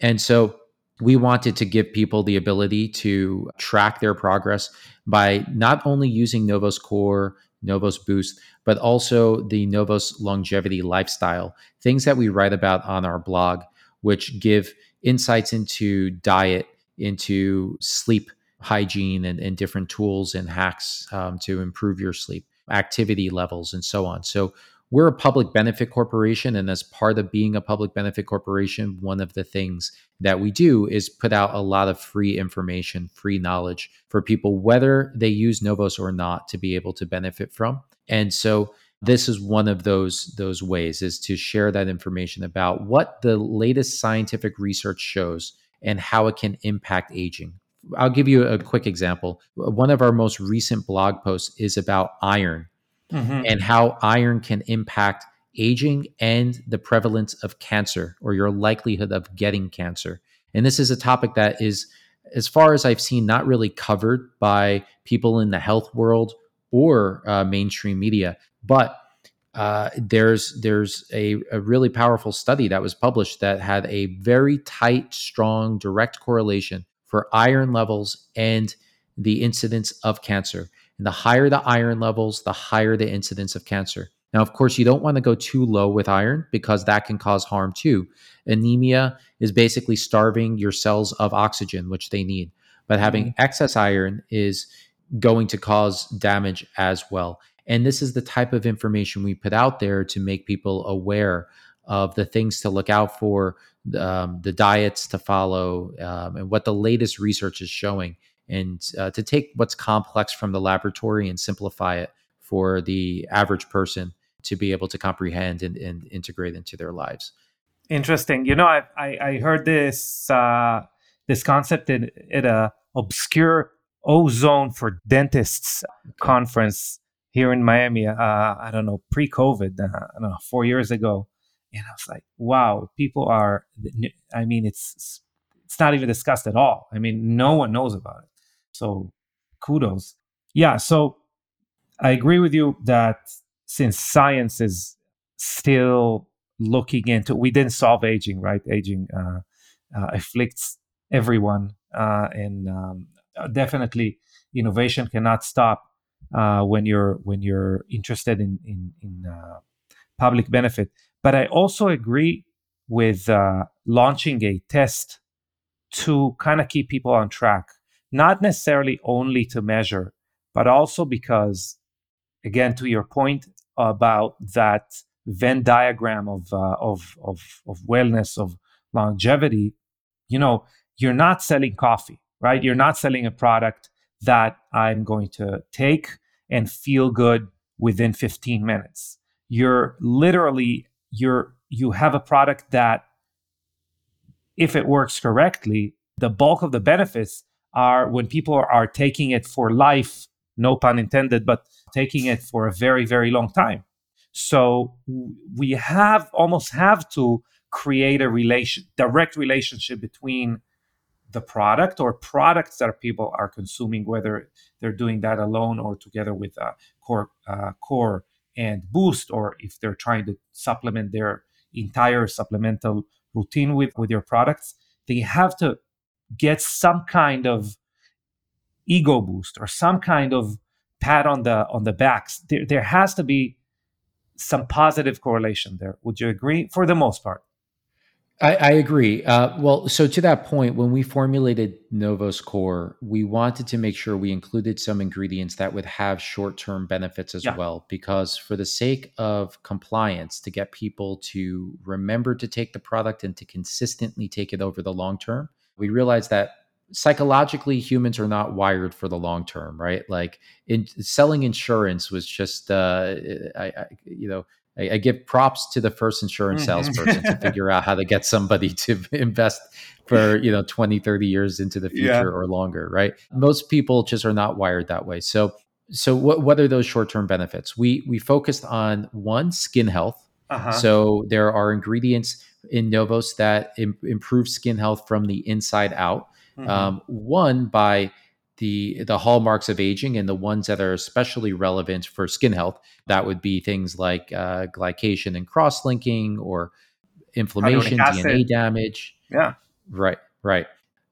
[SPEAKER 2] And so we wanted to give people the ability to track their progress by not only using Novos Core, Novos Boost, but also the Novos Longevity Lifestyle, things that we write about on our blog, which give insights into diet, into sleep hygiene, and, and different tools and hacks um, to improve your sleep, activity levels, and so on. So we're a public benefit corporation. And as part of being a public benefit corporation, one of the things that we do is put out a lot of free information, free knowledge for people, whether they use Novos or not, to be able to benefit from. And so this is one of those those ways is to share that information about what the latest scientific research shows and how it can impact aging. I'll give you a quick example. One of our most recent blog posts is about iron
[SPEAKER 1] hmm
[SPEAKER 2] and how iron can impact aging and the prevalence of cancer or your likelihood of getting cancer. And this is a topic that is, as far as I've seen, not really covered by people in the health world or uh, mainstream media. But uh, there's there's a, a really powerful study that was published that had a very tight, strong, direct correlation for iron levels and the incidence of cancer. And the higher the iron levels, the higher the incidence of cancer. Now, of course, you don't want to go too low with iron because that can cause harm too. Anemia is basically starving your cells of oxygen, which they need. But having excess iron is going to cause damage as well. And this is the type of information we put out there to make people aware of the things to look out for, um, the diets to follow, um, and what the latest research is showing and uh, to take what's complex from the laboratory and simplify it for the average person to be able to comprehend and, and integrate into their lives.
[SPEAKER 1] Interesting. You know, I I, I heard this uh, this concept in, at a obscure ozone for dentists conference here in Miami. Uh, I don't know, pre-COVID. Uh, four years ago, and I was like, wow, people are. I mean, it's it's not even discussed at all. I mean, no one knows about it. So, kudos. Yeah. So, I agree with you that since science is still looking into we didn't solve aging right aging uh, uh, afflicts everyone uh, and um, definitely innovation cannot stop uh, when you're when you're interested in in, in uh, public benefit. But i also agree with uh, launching a test to kind of keep people on track not necessarily only to measure but also because again to your point about that Venn diagram of, uh, of of of wellness of longevity, you know, you're not selling coffee, right? You're not selling a product that I'm going to take and feel good within 15 minutes. You're literally you're you have a product that if it works correctly, the bulk of the benefits are when people are taking it for life, no pun intended, but taking it for a very very long time so we have almost have to create a relation, direct relationship between the product or products that people are consuming, whether they're doing that alone or together with uh, core, uh, core and boost, or if they're trying to supplement their entire supplemental routine with, with your products, they have to get some kind of ego boost or some kind of pat on the on the backs. There, there has to be some positive correlation there. Would you agree? For the most part.
[SPEAKER 2] I, I agree. Uh, well, so to that point, when we formulated Novos Core, we wanted to make sure we included some ingredients that would have short term benefits as yeah. well, because for the sake of compliance, to get people to remember to take the product and to consistently take it over the long term, we realized that psychologically humans are not wired for the long term right like in selling insurance was just uh I, I you know I, I, give props to the first insurance mm-hmm. salesperson to figure out how to get somebody (laughs) to invest for you know 20 30 years into the future yeah. or longer right most people just are not wired that way so so what, what are those short-term benefits we we focused on one skin health uh-huh. so there are ingredients in novos that Im- improve skin health from the inside out mm-hmm. um, one by the the hallmarks of aging and the ones that are especially relevant for skin health that would be things like uh, glycation and cross-linking or inflammation dna damage.
[SPEAKER 1] Yeah.
[SPEAKER 2] Right right.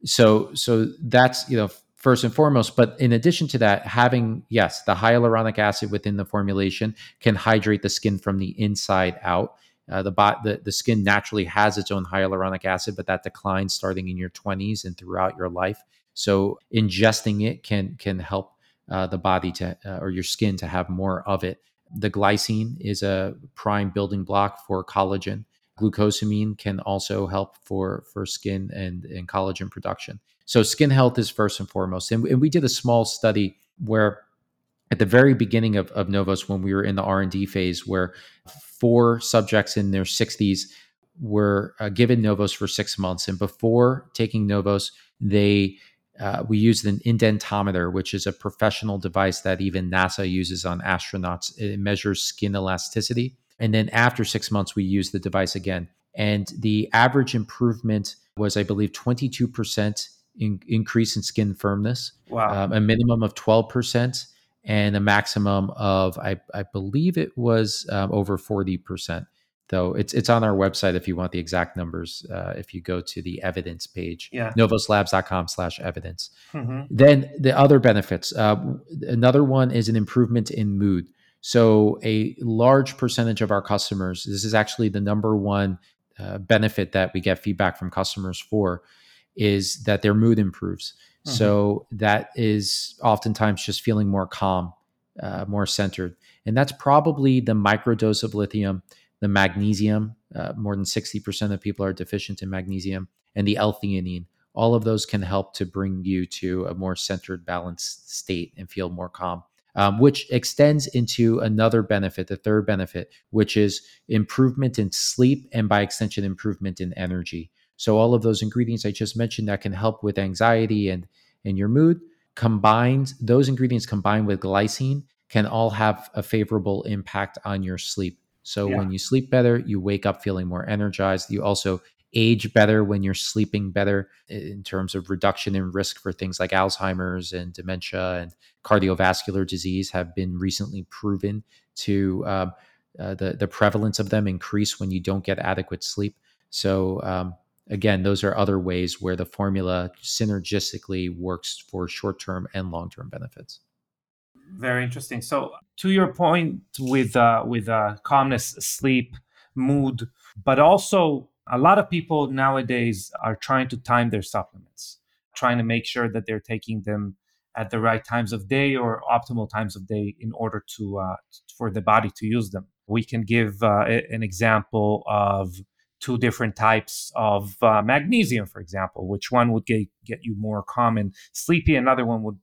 [SPEAKER 2] So so that's you know first and foremost but in addition to that having yes the hyaluronic acid within the formulation can hydrate the skin from the inside out. Uh, the, bot, the the skin naturally has its own hyaluronic acid, but that declines starting in your 20s and throughout your life. So ingesting it can can help uh, the body to uh, or your skin to have more of it. The glycine is a prime building block for collagen. Glucosamine can also help for for skin and, and collagen production. So skin health is first and foremost. And, and we did a small study where at the very beginning of, of Novos, when we were in the R&D phase, where four subjects in their 60s were uh, given Novos for six months. And before taking Novos, they uh, we used an indentometer, which is a professional device that even NASA uses on astronauts. It measures skin elasticity. And then after six months, we used the device again. And the average improvement was, I believe, 22% in, increase in skin firmness,
[SPEAKER 1] wow.
[SPEAKER 2] um, a minimum of 12%, and a maximum of, I, I believe it was um, over 40% though it's it's on our website if you want the exact numbers uh, if you go to the evidence page
[SPEAKER 1] yeah.
[SPEAKER 2] novoslabs.com slash evidence. Mm-hmm. then the other benefits uh, another one is an improvement in mood. So a large percentage of our customers this is actually the number one uh, benefit that we get feedback from customers for is that their mood improves. Mm-hmm. so that is oftentimes just feeling more calm uh, more centered. And that's probably the microdose of lithium the magnesium. Uh, more than 60% of people are deficient in magnesium, and the L-theanine. All of those can help to bring you to a more centered, balanced state and feel more calm. Um, which extends into another benefit, the third benefit, which is improvement in sleep and by extension, improvement in energy. So, all of those ingredients I just mentioned that can help with anxiety and, and your mood, combined, those ingredients combined with glycine can all have a favorable impact on your sleep. So yeah. when you sleep better, you wake up feeling more energized. You also age better when you're sleeping better in terms of reduction in risk for things like Alzheimer's and dementia and cardiovascular disease have been recently proven to um, uh, the the prevalence of them increase when you don't get adequate sleep. So um, again, those are other ways where the formula synergistically works for short term and long term benefits.
[SPEAKER 1] Very interesting. So, to your point with uh, with uh, calmness, sleep, mood, but also a lot of people nowadays are trying to time their supplements, trying to make sure that they're taking them at the right times of day or optimal times of day in order to uh, for the body to use them. We can give uh, an example of two different types of uh, magnesium, for example, which one would get, get you more calm and sleepy, another one would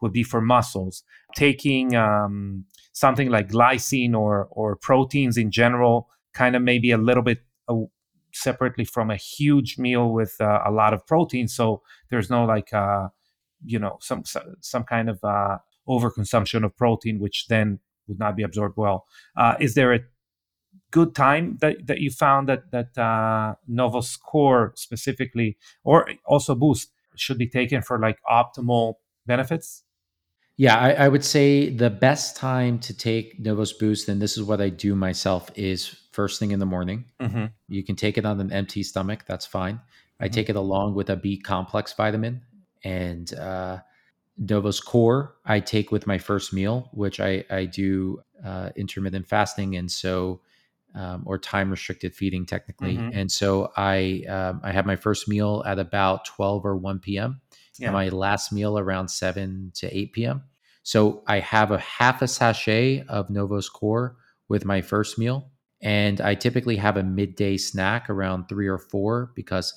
[SPEAKER 1] would be for muscles. Taking um, something like glycine or or proteins in general, kind of maybe a little bit uh, separately from a huge meal with uh, a lot of protein, so there's no like uh, you know some some kind of uh, overconsumption of protein, which then would not be absorbed well. Uh, is there a good time that, that you found that that uh, Novos Core specifically, or also Boost, should be taken for like optimal benefits?
[SPEAKER 2] Yeah, I, I, would say the best time to take Novos Boost, and this is what I do myself, is first thing in the morning. Mm-hmm. You can take it on an empty stomach. That's fine. Mm-hmm. I take it along with a B complex vitamin and uh, Novos Core. I take with my first meal, which I I do uh, intermittent fasting, and so um, or time restricted feeding technically. Mm-hmm. And so I um, I have my first meal at about 12 or 1 p.m. Yeah. and my last meal around 7 to 8 p.m. So I have a half a sachet of Novos Core with my first meal. And I typically have a midday snack around three or four because,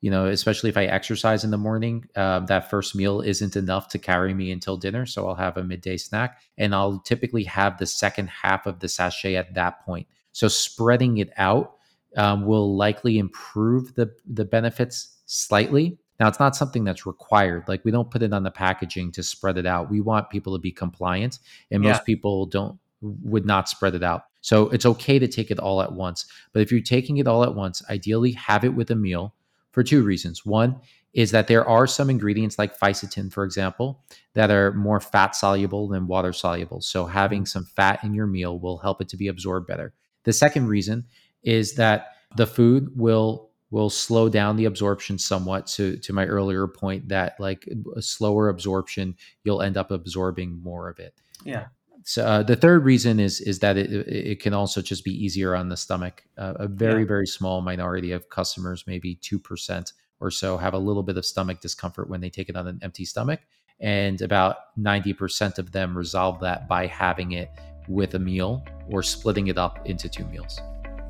[SPEAKER 2] you know, especially if I exercise in the morning, um, that first meal isn't enough to carry me until dinner. So I'll have a midday snack and I'll typically have the second half of the sachet at that point. So spreading it out um, will likely improve the the benefits slightly. Now it's not something that's required. Like we don't put it on the packaging to spread it out. We want people to be compliant, and yeah. most people don't would not spread it out. So it's okay to take it all at once. But if you're taking it all at once, ideally have it with a meal for two reasons. One is that there are some ingredients like fisetin, for example, that are more fat soluble than water soluble. So having mm-hmm. some fat in your meal will help it to be absorbed better. The second reason is that the food will will slow down the absorption somewhat to to my earlier point that like a slower absorption you'll end up absorbing more of it
[SPEAKER 1] yeah
[SPEAKER 2] so uh, the third reason is is that it, it can also just be easier on the stomach uh, a very yeah. very small minority of customers maybe 2% or so have a little bit of stomach discomfort when they take it on an empty stomach and about 90% of them resolve that by having it with a meal or splitting it up into two meals.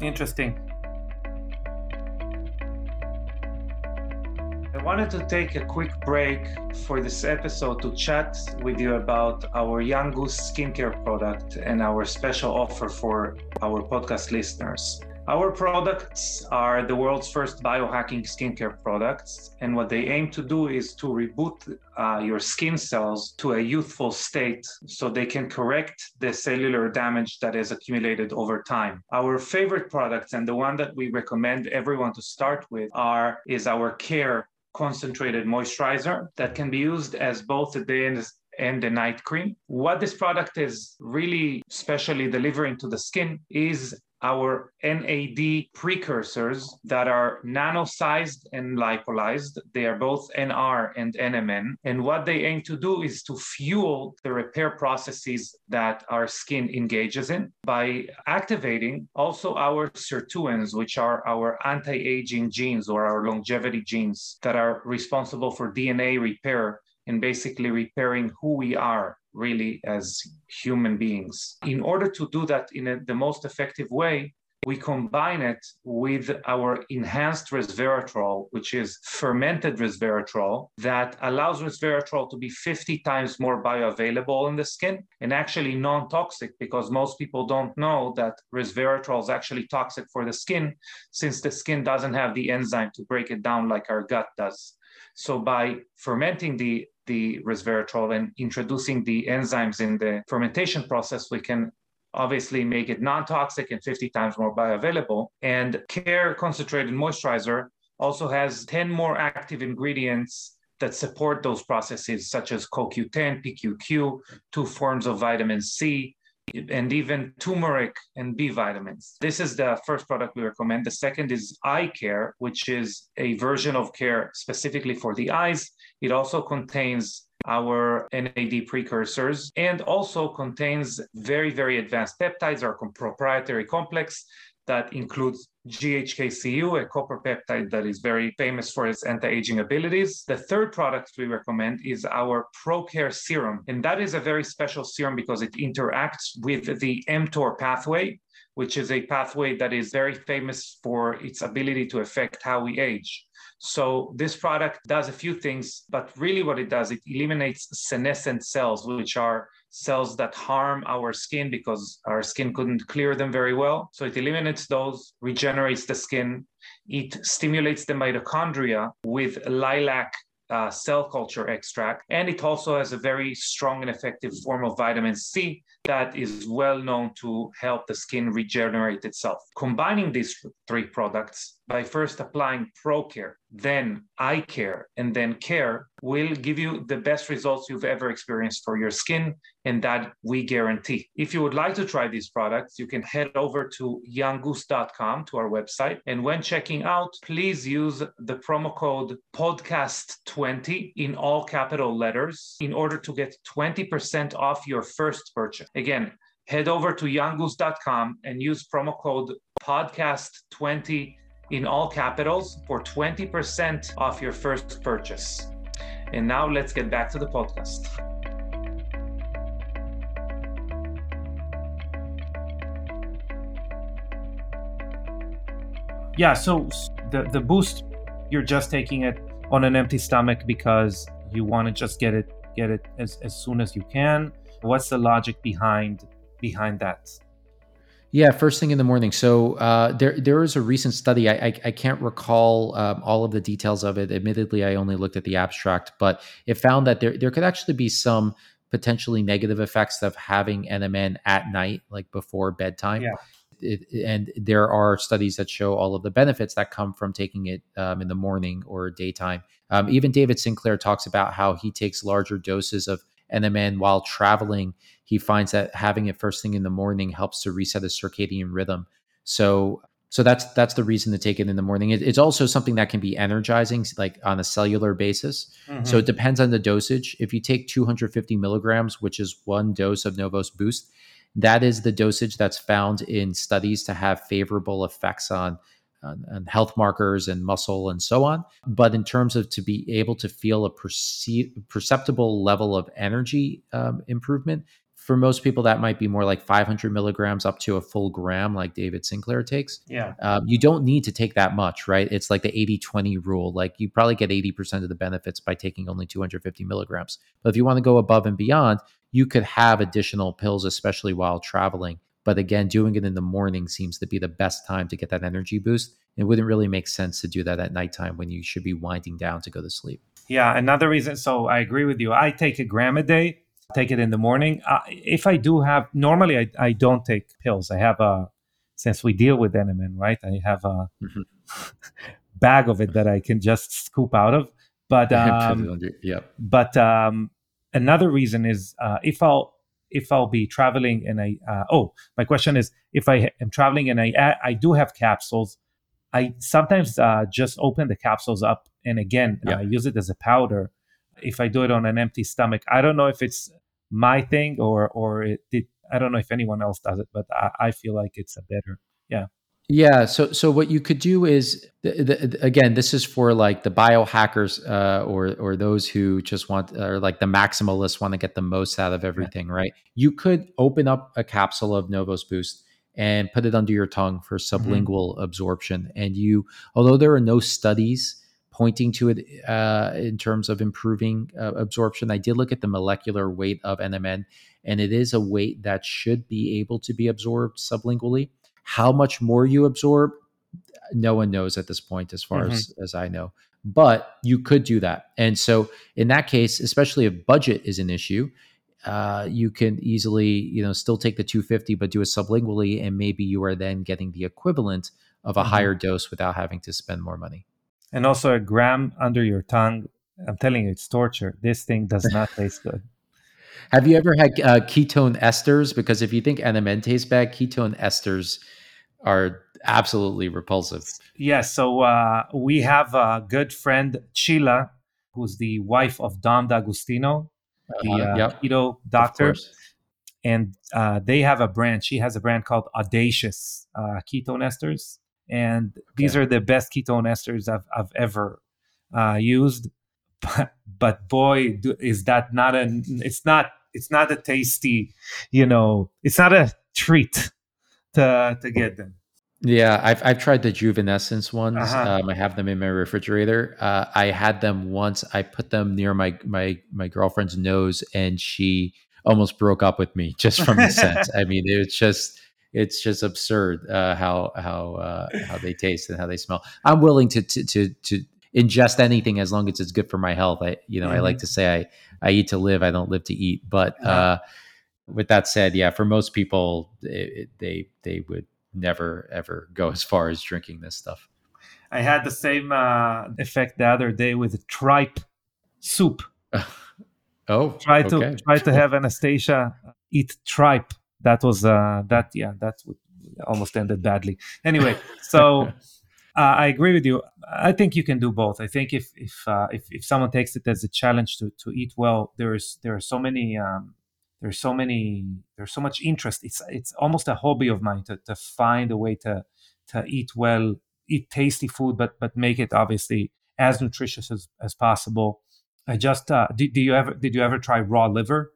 [SPEAKER 1] Interesting. Wanted to take a quick break for this episode to chat with you about our Young Goose skincare product and our special offer for our podcast listeners. Our products are the world's first biohacking skincare products, and what they aim to do is to reboot uh, your skin cells to a youthful state so they can correct the cellular damage that is accumulated over time. Our favorite products and the one that we recommend everyone to start with are is our Care concentrated moisturizer that can be used as both a day and and the night cream. What this product is really specially delivering to the skin is our NAD precursors that are nano-sized and lipolyzed. They are both NR and NMN. And what they aim to do is to fuel the repair processes that our skin engages in by activating also our sirtuins, which are our anti-aging genes or our longevity genes that are responsible for DNA repair and basically repairing who we are really as human beings. In order to do that in a, the most effective way, we combine it with our enhanced resveratrol, which is fermented resveratrol that allows resveratrol to be 50 times more bioavailable in the skin and actually non-toxic because most people don't know that resveratrol is actually toxic for the skin since the skin doesn't have the enzyme to break it down like our gut does. So by fermenting the the resveratrol and introducing the enzymes in the fermentation process, we can obviously make it non-toxic and 50 times more bioavailable. And Care Concentrated Moisturizer also has 10 more active ingredients that support those processes, such as CoQ10, PQQ, two forms of vitamin C, and even turmeric and B vitamins. This is the first product we recommend. The second is eye care, which is a version of care specifically for the eyes. It also contains our NAD precursors and also contains very, very advanced peptides, our proprietary complex that includes GHK-Cu, a copper peptide that is very famous for its anti-aging abilities. The third product we recommend is our ProCare serum, and that is a very special serum because it interacts with the mTOR pathway, which is a pathway that is very famous for its ability to affect how we age. So this product does a few things, but really what it does, it eliminates senescent cells, which are cells that harm our skin because our skin couldn't clear them very well. So it eliminates those, regenerates the skin. It stimulates the mitochondria with lilac uh, cell culture extract, and it also has a very strong and effective form of vitamin C that is well known to help the skin regenerate itself. Combining these three products by first applying ProCare, then eye care, and then care will give you the best results you've ever experienced for your skin, and that we guarantee. If you would like to try these products, you can head over to younggoose.com to our website. And when checking out, please use the promo code podcast20 in all capital letters in order to get 20% off your first purchase. Again, head over to younggoose.com and use promo code podcast20 in all capitals for 20% off your first purchase. And now let's get back to the podcast. Yeah, so the the boost you're just taking it on an empty stomach because you want to just get it get it as, as soon as you can. What's the logic behind behind that?
[SPEAKER 2] Yeah, first thing in the morning. So uh, there there is a recent study. I I, I can't recall um, all of the details of it. Admittedly, I only looked at the abstract, but it found that there there could actually be some potentially negative effects of having NMN at night, like before bedtime.
[SPEAKER 1] Yeah.
[SPEAKER 2] It, and there are studies that show all of the benefits that come from taking it um, in the morning or daytime. Um, even David Sinclair talks about how he takes larger doses of NMN while traveling. He finds that having it first thing in the morning helps to reset his circadian rhythm. So, so that's that's the reason to take it in the morning. It, it's also something that can be energizing, like on a cellular basis. Mm-hmm. So it depends on the dosage. If you take 250 milligrams, which is one dose of Novos Boost, that is the dosage that's found in studies to have favorable effects on, on, on health markers and muscle and so on. But in terms of to be able to feel a perce- perceptible level of energy um, improvement, for most people that might be more like 500 milligrams up to a full gram like david sinclair takes.
[SPEAKER 1] Yeah.
[SPEAKER 2] Um, you don't need to take that much right? It's like the 80-20 rule. Like you probably get 80% of the benefits by taking only 250 milligrams. But if you want to go above and beyond you could have additional pills, especially while traveling. But again, doing it in the morning seems to be the best time to get that energy boost. It wouldn't really make sense to do that at nighttime when you should be winding down to go to sleep.
[SPEAKER 1] Yeah, another reason. So I agree with you. I take a gram a day, take it in the morning. Uh, if I do have, normally I, I don't take pills. I have a, since we deal with NMN, right? I have a mm-hmm. (laughs) bag of it that I can just scoop out of. But (laughs) um,
[SPEAKER 2] yeah.
[SPEAKER 1] But um, another reason is uh, if I'll if I'll be traveling and I uh, oh my question is if I am traveling and I I do have capsules, I sometimes uh, just open the capsules up and again uh, yeah. use it as a powder. If I do it on an empty stomach, I don't know if it's my thing or or it, it I don't know if anyone else does it, but I, I feel like it's a better yeah.
[SPEAKER 2] Yeah. So, so what you could do is, the, the, again, this is for like the biohackers uh, or or those who just want, or like the maximalists want to get the most out of everything, right? You could open up a capsule of Novos Boost and put it under your tongue for mm-hmm. sublingual mm-hmm. absorption. And you, although there are no studies pointing to it uh, in terms of improving uh, absorption, I did look at the molecular weight of NMN, and it is a weight that should be able to be absorbed sublingually. How much more you absorb, no one knows at this point, as far mm-hmm. as, as I know. But you could do that. And so in that case, especially if budget is an issue, uh, you can easily, you know, still take the 250, but do it sublingually, and maybe you are then getting the equivalent of a mm-hmm. higher dose without having to spend more money.
[SPEAKER 1] And also a gram under your tongue. I'm telling you, it's torture. This thing does not taste good.
[SPEAKER 2] Have you ever had uh, ketone esters? Because if you think NMN tastes bad, ketone esters are absolutely repulsive.
[SPEAKER 1] Yes. Yeah, so uh, we have a good friend, Csilla, who's the wife of Dom D'Agostino, the uh, yep. keto doctor. And uh, they have a brand. She has a brand called Audacious uh, Ketone Esters. And okay. these are the best ketone esters I've, I've ever uh, used. But, but boy, do, is that not a, it's not, it's not a tasty, you know, it's not a treat to to get them.
[SPEAKER 2] Yeah, I've I've tried the Juvenescence ones. Uh-huh. Um, I have them in my refrigerator. Uh, I had them once. I put them near my my my girlfriend's nose, and she almost broke up with me (laughs) just from the scent. (laughs) I mean, it's just it's just absurd uh, how how uh, how they taste and how they smell. I'm willing to to to, to ingest anything as long as it's good for my health. I, you know, mm-hmm. I like mm-hmm. to say I, I eat to live. I don't live to eat. But uh-huh. uh, with that said, yeah, for most people, it, they they would never ever go as far as drinking this stuff.
[SPEAKER 1] I had the same uh, effect the other day with tripe soup. (laughs)
[SPEAKER 2] oh,
[SPEAKER 1] try to okay. try to (laughs) have Anastasia eat tripe. That was uh, that yeah that almost ended badly. Anyway, so. (laughs) Uh, I agree with you. I think you can do both. I think if if uh, if, if someone takes it as a challenge to, to eat well, there's there are so many um, there's so many there's so much interest. It's it's almost a hobby of mine to, to find a way to to eat well, eat tasty food, but but make it obviously as nutritious as, as possible. I just uh, do, do you ever did you ever try raw liver?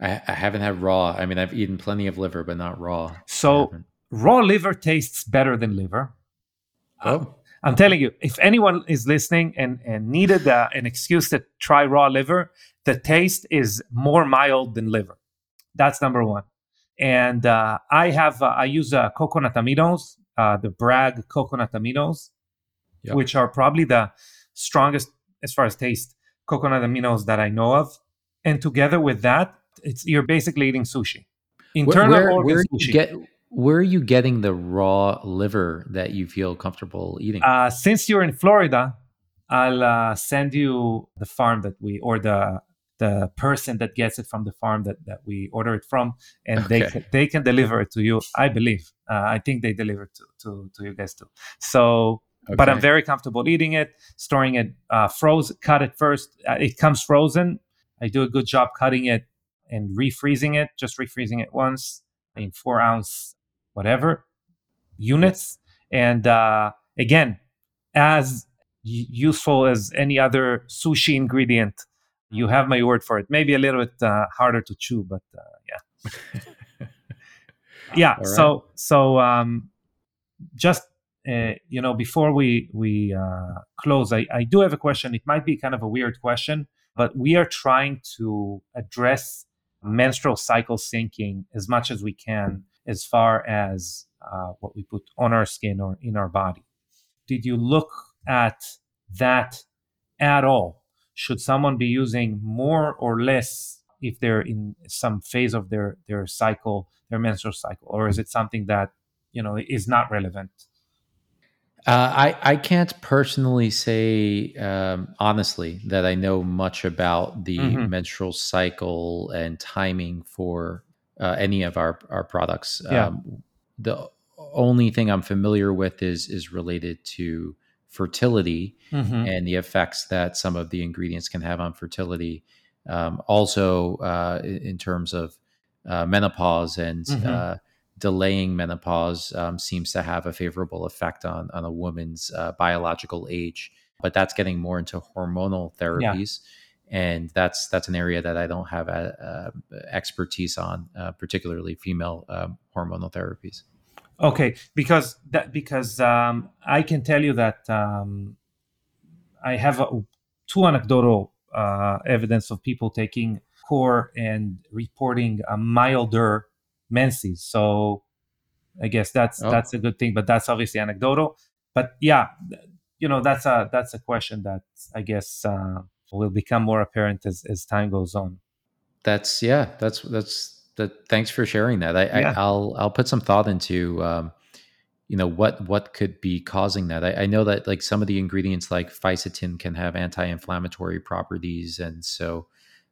[SPEAKER 2] I, I haven't had raw. I mean, I've eaten plenty of liver, but not raw.
[SPEAKER 1] So raw liver tastes better than liver Oh. I'm telling you, if anyone is listening and, and needed uh, an excuse to try raw liver, the taste is more mild than liver. That's number one. And uh, I have uh, I use uh, coconut aminos, uh, the Bragg coconut aminos, which are probably the strongest as far as taste coconut aminos that I know of. And together with that, it's you're basically eating sushi.
[SPEAKER 2] Internal where, where, where sushi. Get, where are you getting the raw liver that you feel comfortable eating?
[SPEAKER 1] Uh, since you're in Florida, I'll uh, send you the farm that we or the the person that gets it from the farm that, that we order it from, and okay. they they can deliver it to you. I believe. Uh, I think they deliver to, to to you guys too. So, okay. but I'm very comfortable eating it, storing it uh, frozen. Cut it first. Uh, it comes frozen. I do a good job cutting it and refreezing it. Just refreezing it once in four ounce whatever units. And uh, again, as useful as any other sushi ingredient, you have my word for it. Maybe a little bit uh, harder to chew, but uh, yeah. (laughs) yeah. Right. So so um, just uh, you know before we we uh, close, I, I do have a question. It might be kind of a weird question, but we are trying to address menstrual cycle syncing as much as we can as far as uh, what we put on our skin or in our body. Did you look at that at all? Should someone be using more or less if they're in some phase of their their cycle, their menstrual cycle, or is it something that you know is not relevant?
[SPEAKER 2] Uh, I I can't personally say um, honestly that I know much about the mm-hmm. menstrual cycle and timing for uh, any of our our products. Yeah. Um, the only thing I'm familiar with is is related to fertility mm-hmm. and the effects that some of the ingredients can have on fertility. Um, also, uh, in terms of uh, menopause and mm-hmm. uh, delaying menopause, um, seems to have a favorable effect on on a woman's uh, biological age. But that's getting more into hormonal therapies. Yeah and that's that's an area that I don't have a, a expertise on, uh, particularly female um, hormonal therapies.
[SPEAKER 1] Okay, because that because um, I can tell you that um, I have a, two anecdotal uh, evidence of people taking core and reporting a milder menses. So I guess that's oh. that's a good thing, but that's obviously anecdotal. But yeah, you know that's a that's a question that I guess. Uh, will become more apparent as, as time goes on.
[SPEAKER 2] That's yeah. That's that's that. Thanks for sharing that. I, yeah. I will I'll put some thought into um, you know what what could be causing that. I, I, know that like some of the ingredients like fisetin can have anti-inflammatory properties, and so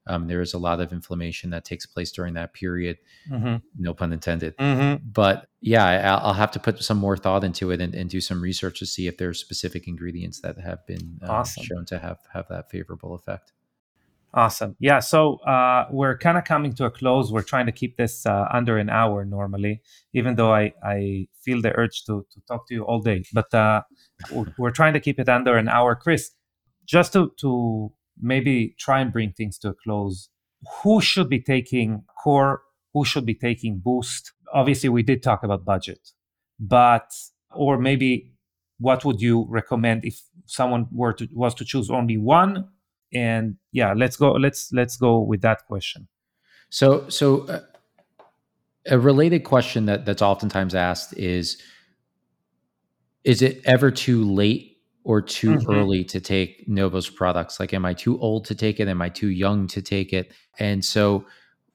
[SPEAKER 2] um, there is a lot of inflammation that takes place during that period. Mm-hmm. No pun intended. Mm-hmm. But yeah, I, will have to put some more thought into it and, and, do some research to see if there are specific ingredients that have been uh, awesome. shown to have have that favorable effect.
[SPEAKER 1] Awesome. Yeah. So uh, we're kind of coming to a close. We're trying to keep this uh, under an hour normally, even though I, I feel the urge to, to talk to you all day. But uh, we're trying to keep it under an hour. Chris, just to, to maybe try and bring things to a close. Who should be taking core? Who should be taking boost? Obviously, we did talk about budget, but or maybe what would you recommend if someone were to was to choose only one? And yeah, let's go. Let's let's go with that question.
[SPEAKER 2] So so. Uh, a related question that that's oftentimes asked is is it ever too late or too mm-hmm. early to take Novos products? Like, am I too old to take it? Am I too young to take it? And so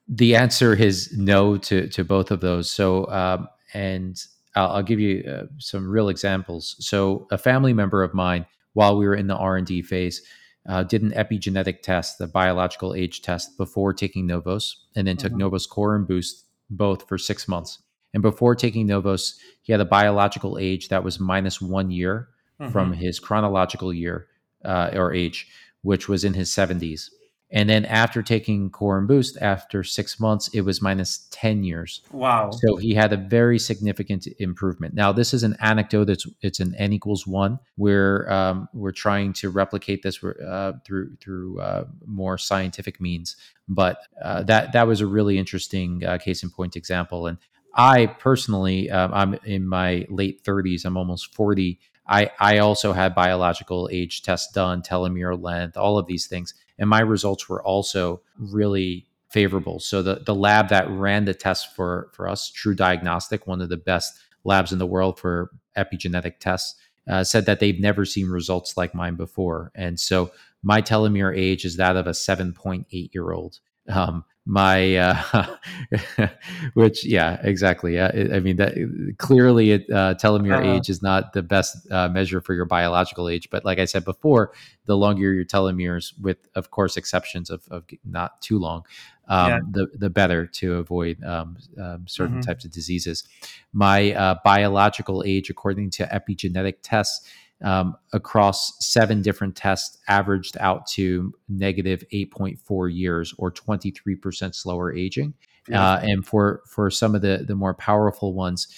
[SPEAKER 2] the answer is no to, to both of those. So, um, and I'll, I'll, give you uh, some real examples. So a family member of mine, while we were in the R&D phase, uh, did an epigenetic test, the biological age test, before taking Novos, and then mm-hmm. took Novos Core and Boost both for six months. And before taking Novos, he had a biological age that was minus one year mm-hmm. from his chronological year uh, or age, which was in his 70s. And then after taking Core and Boost, after six months, it was minus 10 years.
[SPEAKER 1] Wow.
[SPEAKER 2] So he had a very significant improvement. Now, this is an anecdote. It's, it's an N equals one. We're, um, we're trying to replicate this uh, through, through uh, more scientific means. But uh, that, that was a really interesting uh, case in point example. And I personally, um, I'm in my late 30s, I'm almost 40. I, I also had biological age tests done, telomere length, all of these things. And my results were also really favorable. So the, the lab that ran the test for, for us, TruDiagnostic, one of the best labs in the world for epigenetic tests, uh, said that they've never seen results like mine before. And so my telomere age is that of a 7.8 year old. Um, my uh, (laughs) which yeah exactly yeah i mean that clearly it, uh, telomere uh-huh. age is not the best uh, measure for your biological age but like i said before the longer your telomeres with of course exceptions of, of not too long um, yeah. the the better to avoid um, um, certain mm-hmm. types of diseases my uh, biological age according to epigenetic tests um, across seven different tests averaged out to negative 8.4 years or 23% slower aging. Yeah. Uh, and for, for some of the, the more powerful ones,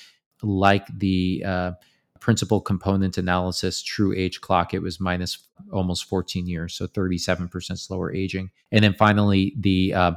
[SPEAKER 2] like the uh, principal component analysis true age clock, it was minus almost 14 years, so 37% slower aging. And then finally, the uh,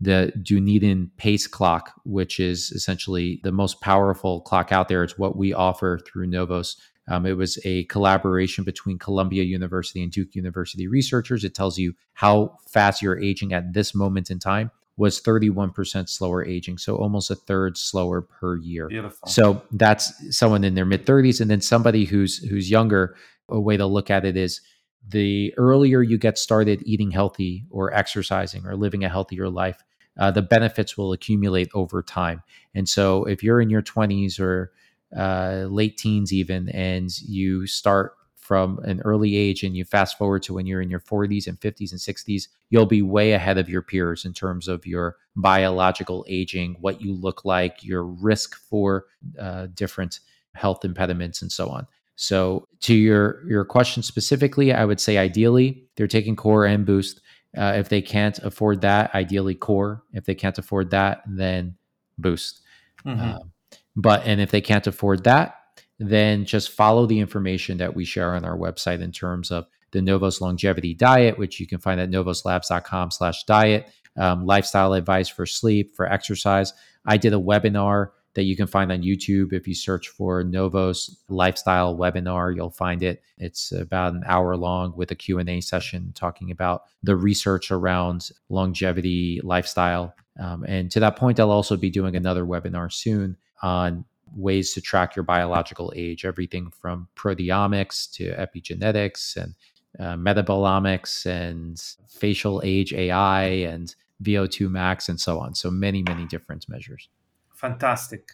[SPEAKER 2] the Dunedin pace clock, which is essentially the most powerful clock out there. It's what we offer through Novos um, it was a collaboration between Columbia University and Duke University researchers. It tells you how fast you're aging at this moment in time was 31% slower aging, so almost a third slower per year.
[SPEAKER 1] Beautiful.
[SPEAKER 2] So that's someone in their mid 30s, and then somebody who's who's younger. A way to look at it is the earlier you get started eating healthy or exercising or living a healthier life, uh, the benefits will accumulate over time. And so if you're in your 20s or uh, late teens even, and you start from an early age and you fast forward to when you're in your 40s and 50s and 60s, you'll be way ahead of your peers in terms of your biological aging, what you look like, your risk for uh, different health impediments, and so on. So, to your your question specifically, I would say ideally they're taking core and boost. Uh, if they can't afford that, ideally core. If they can't afford that, then boost. Mm-hmm. Um, but and if they can't afford that, then just follow the information that we share on our website in terms of the Novos longevity diet, which you can find at novoslabs.com slash diet, um, lifestyle advice for sleep, for exercise. I did a webinar that you can find on YouTube. If you search for Novos lifestyle webinar, you'll find it. It's about an hour long with a Q&A session talking about the research around longevity lifestyle. Um, and to that point, I'll also be doing another webinar soon on ways to track your biological age, everything from proteomics to epigenetics and uh, metabolomics and facial age AI and VO2 max and so on. So many, many different measures.
[SPEAKER 1] Fantastic.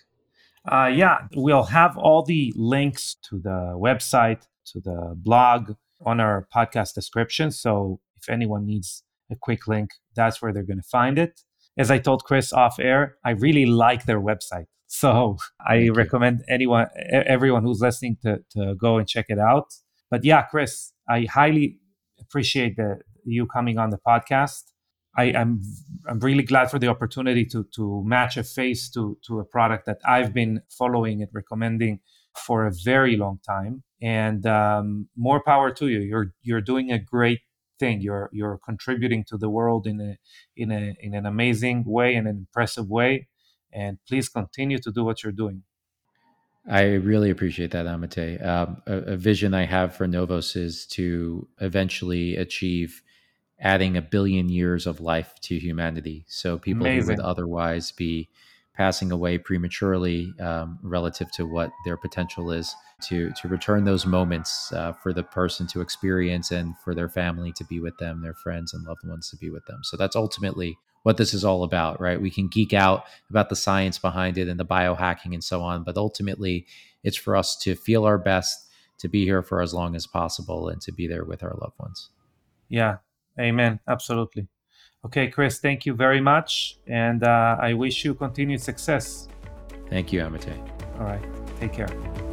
[SPEAKER 1] Uh, yeah, we'll have all the links to the website, to the blog on our podcast description. So if anyone needs a quick link, that's where they're going to find it. As I told Chris off air, I really like their website. So I Thank recommend you. anyone, everyone who's listening to, to go and check it out. But yeah, Chris, I highly appreciate the, you coming on the podcast. I am I'm, I'm really glad for the opportunity to to match a face to to a product that I've been following and recommending for a very long time. And um, more power to you. You're you're doing a great thing. You're you're contributing to the world in a in a in an amazing way and an impressive way and please continue to do what you're doing.
[SPEAKER 2] I really appreciate that, Amitay. Um, a, a, vision I have for Novos is to eventually achieve adding a billion years of life to humanity. So people Amazing. who would otherwise be passing away prematurely um, relative to what their potential is to to return those moments uh, for the person to experience and for their family to be with them their friends and loved ones to be with them so that's ultimately what this is all about right we can geek out about the science behind it and the biohacking and so on but ultimately it's for us to feel our best to be here for as long as possible and to be there with our loved ones
[SPEAKER 1] yeah amen absolutely Okay, Chris, thank you very much. And uh, I wish you continued success.
[SPEAKER 2] Thank you, Amitay.
[SPEAKER 1] All right. Take care.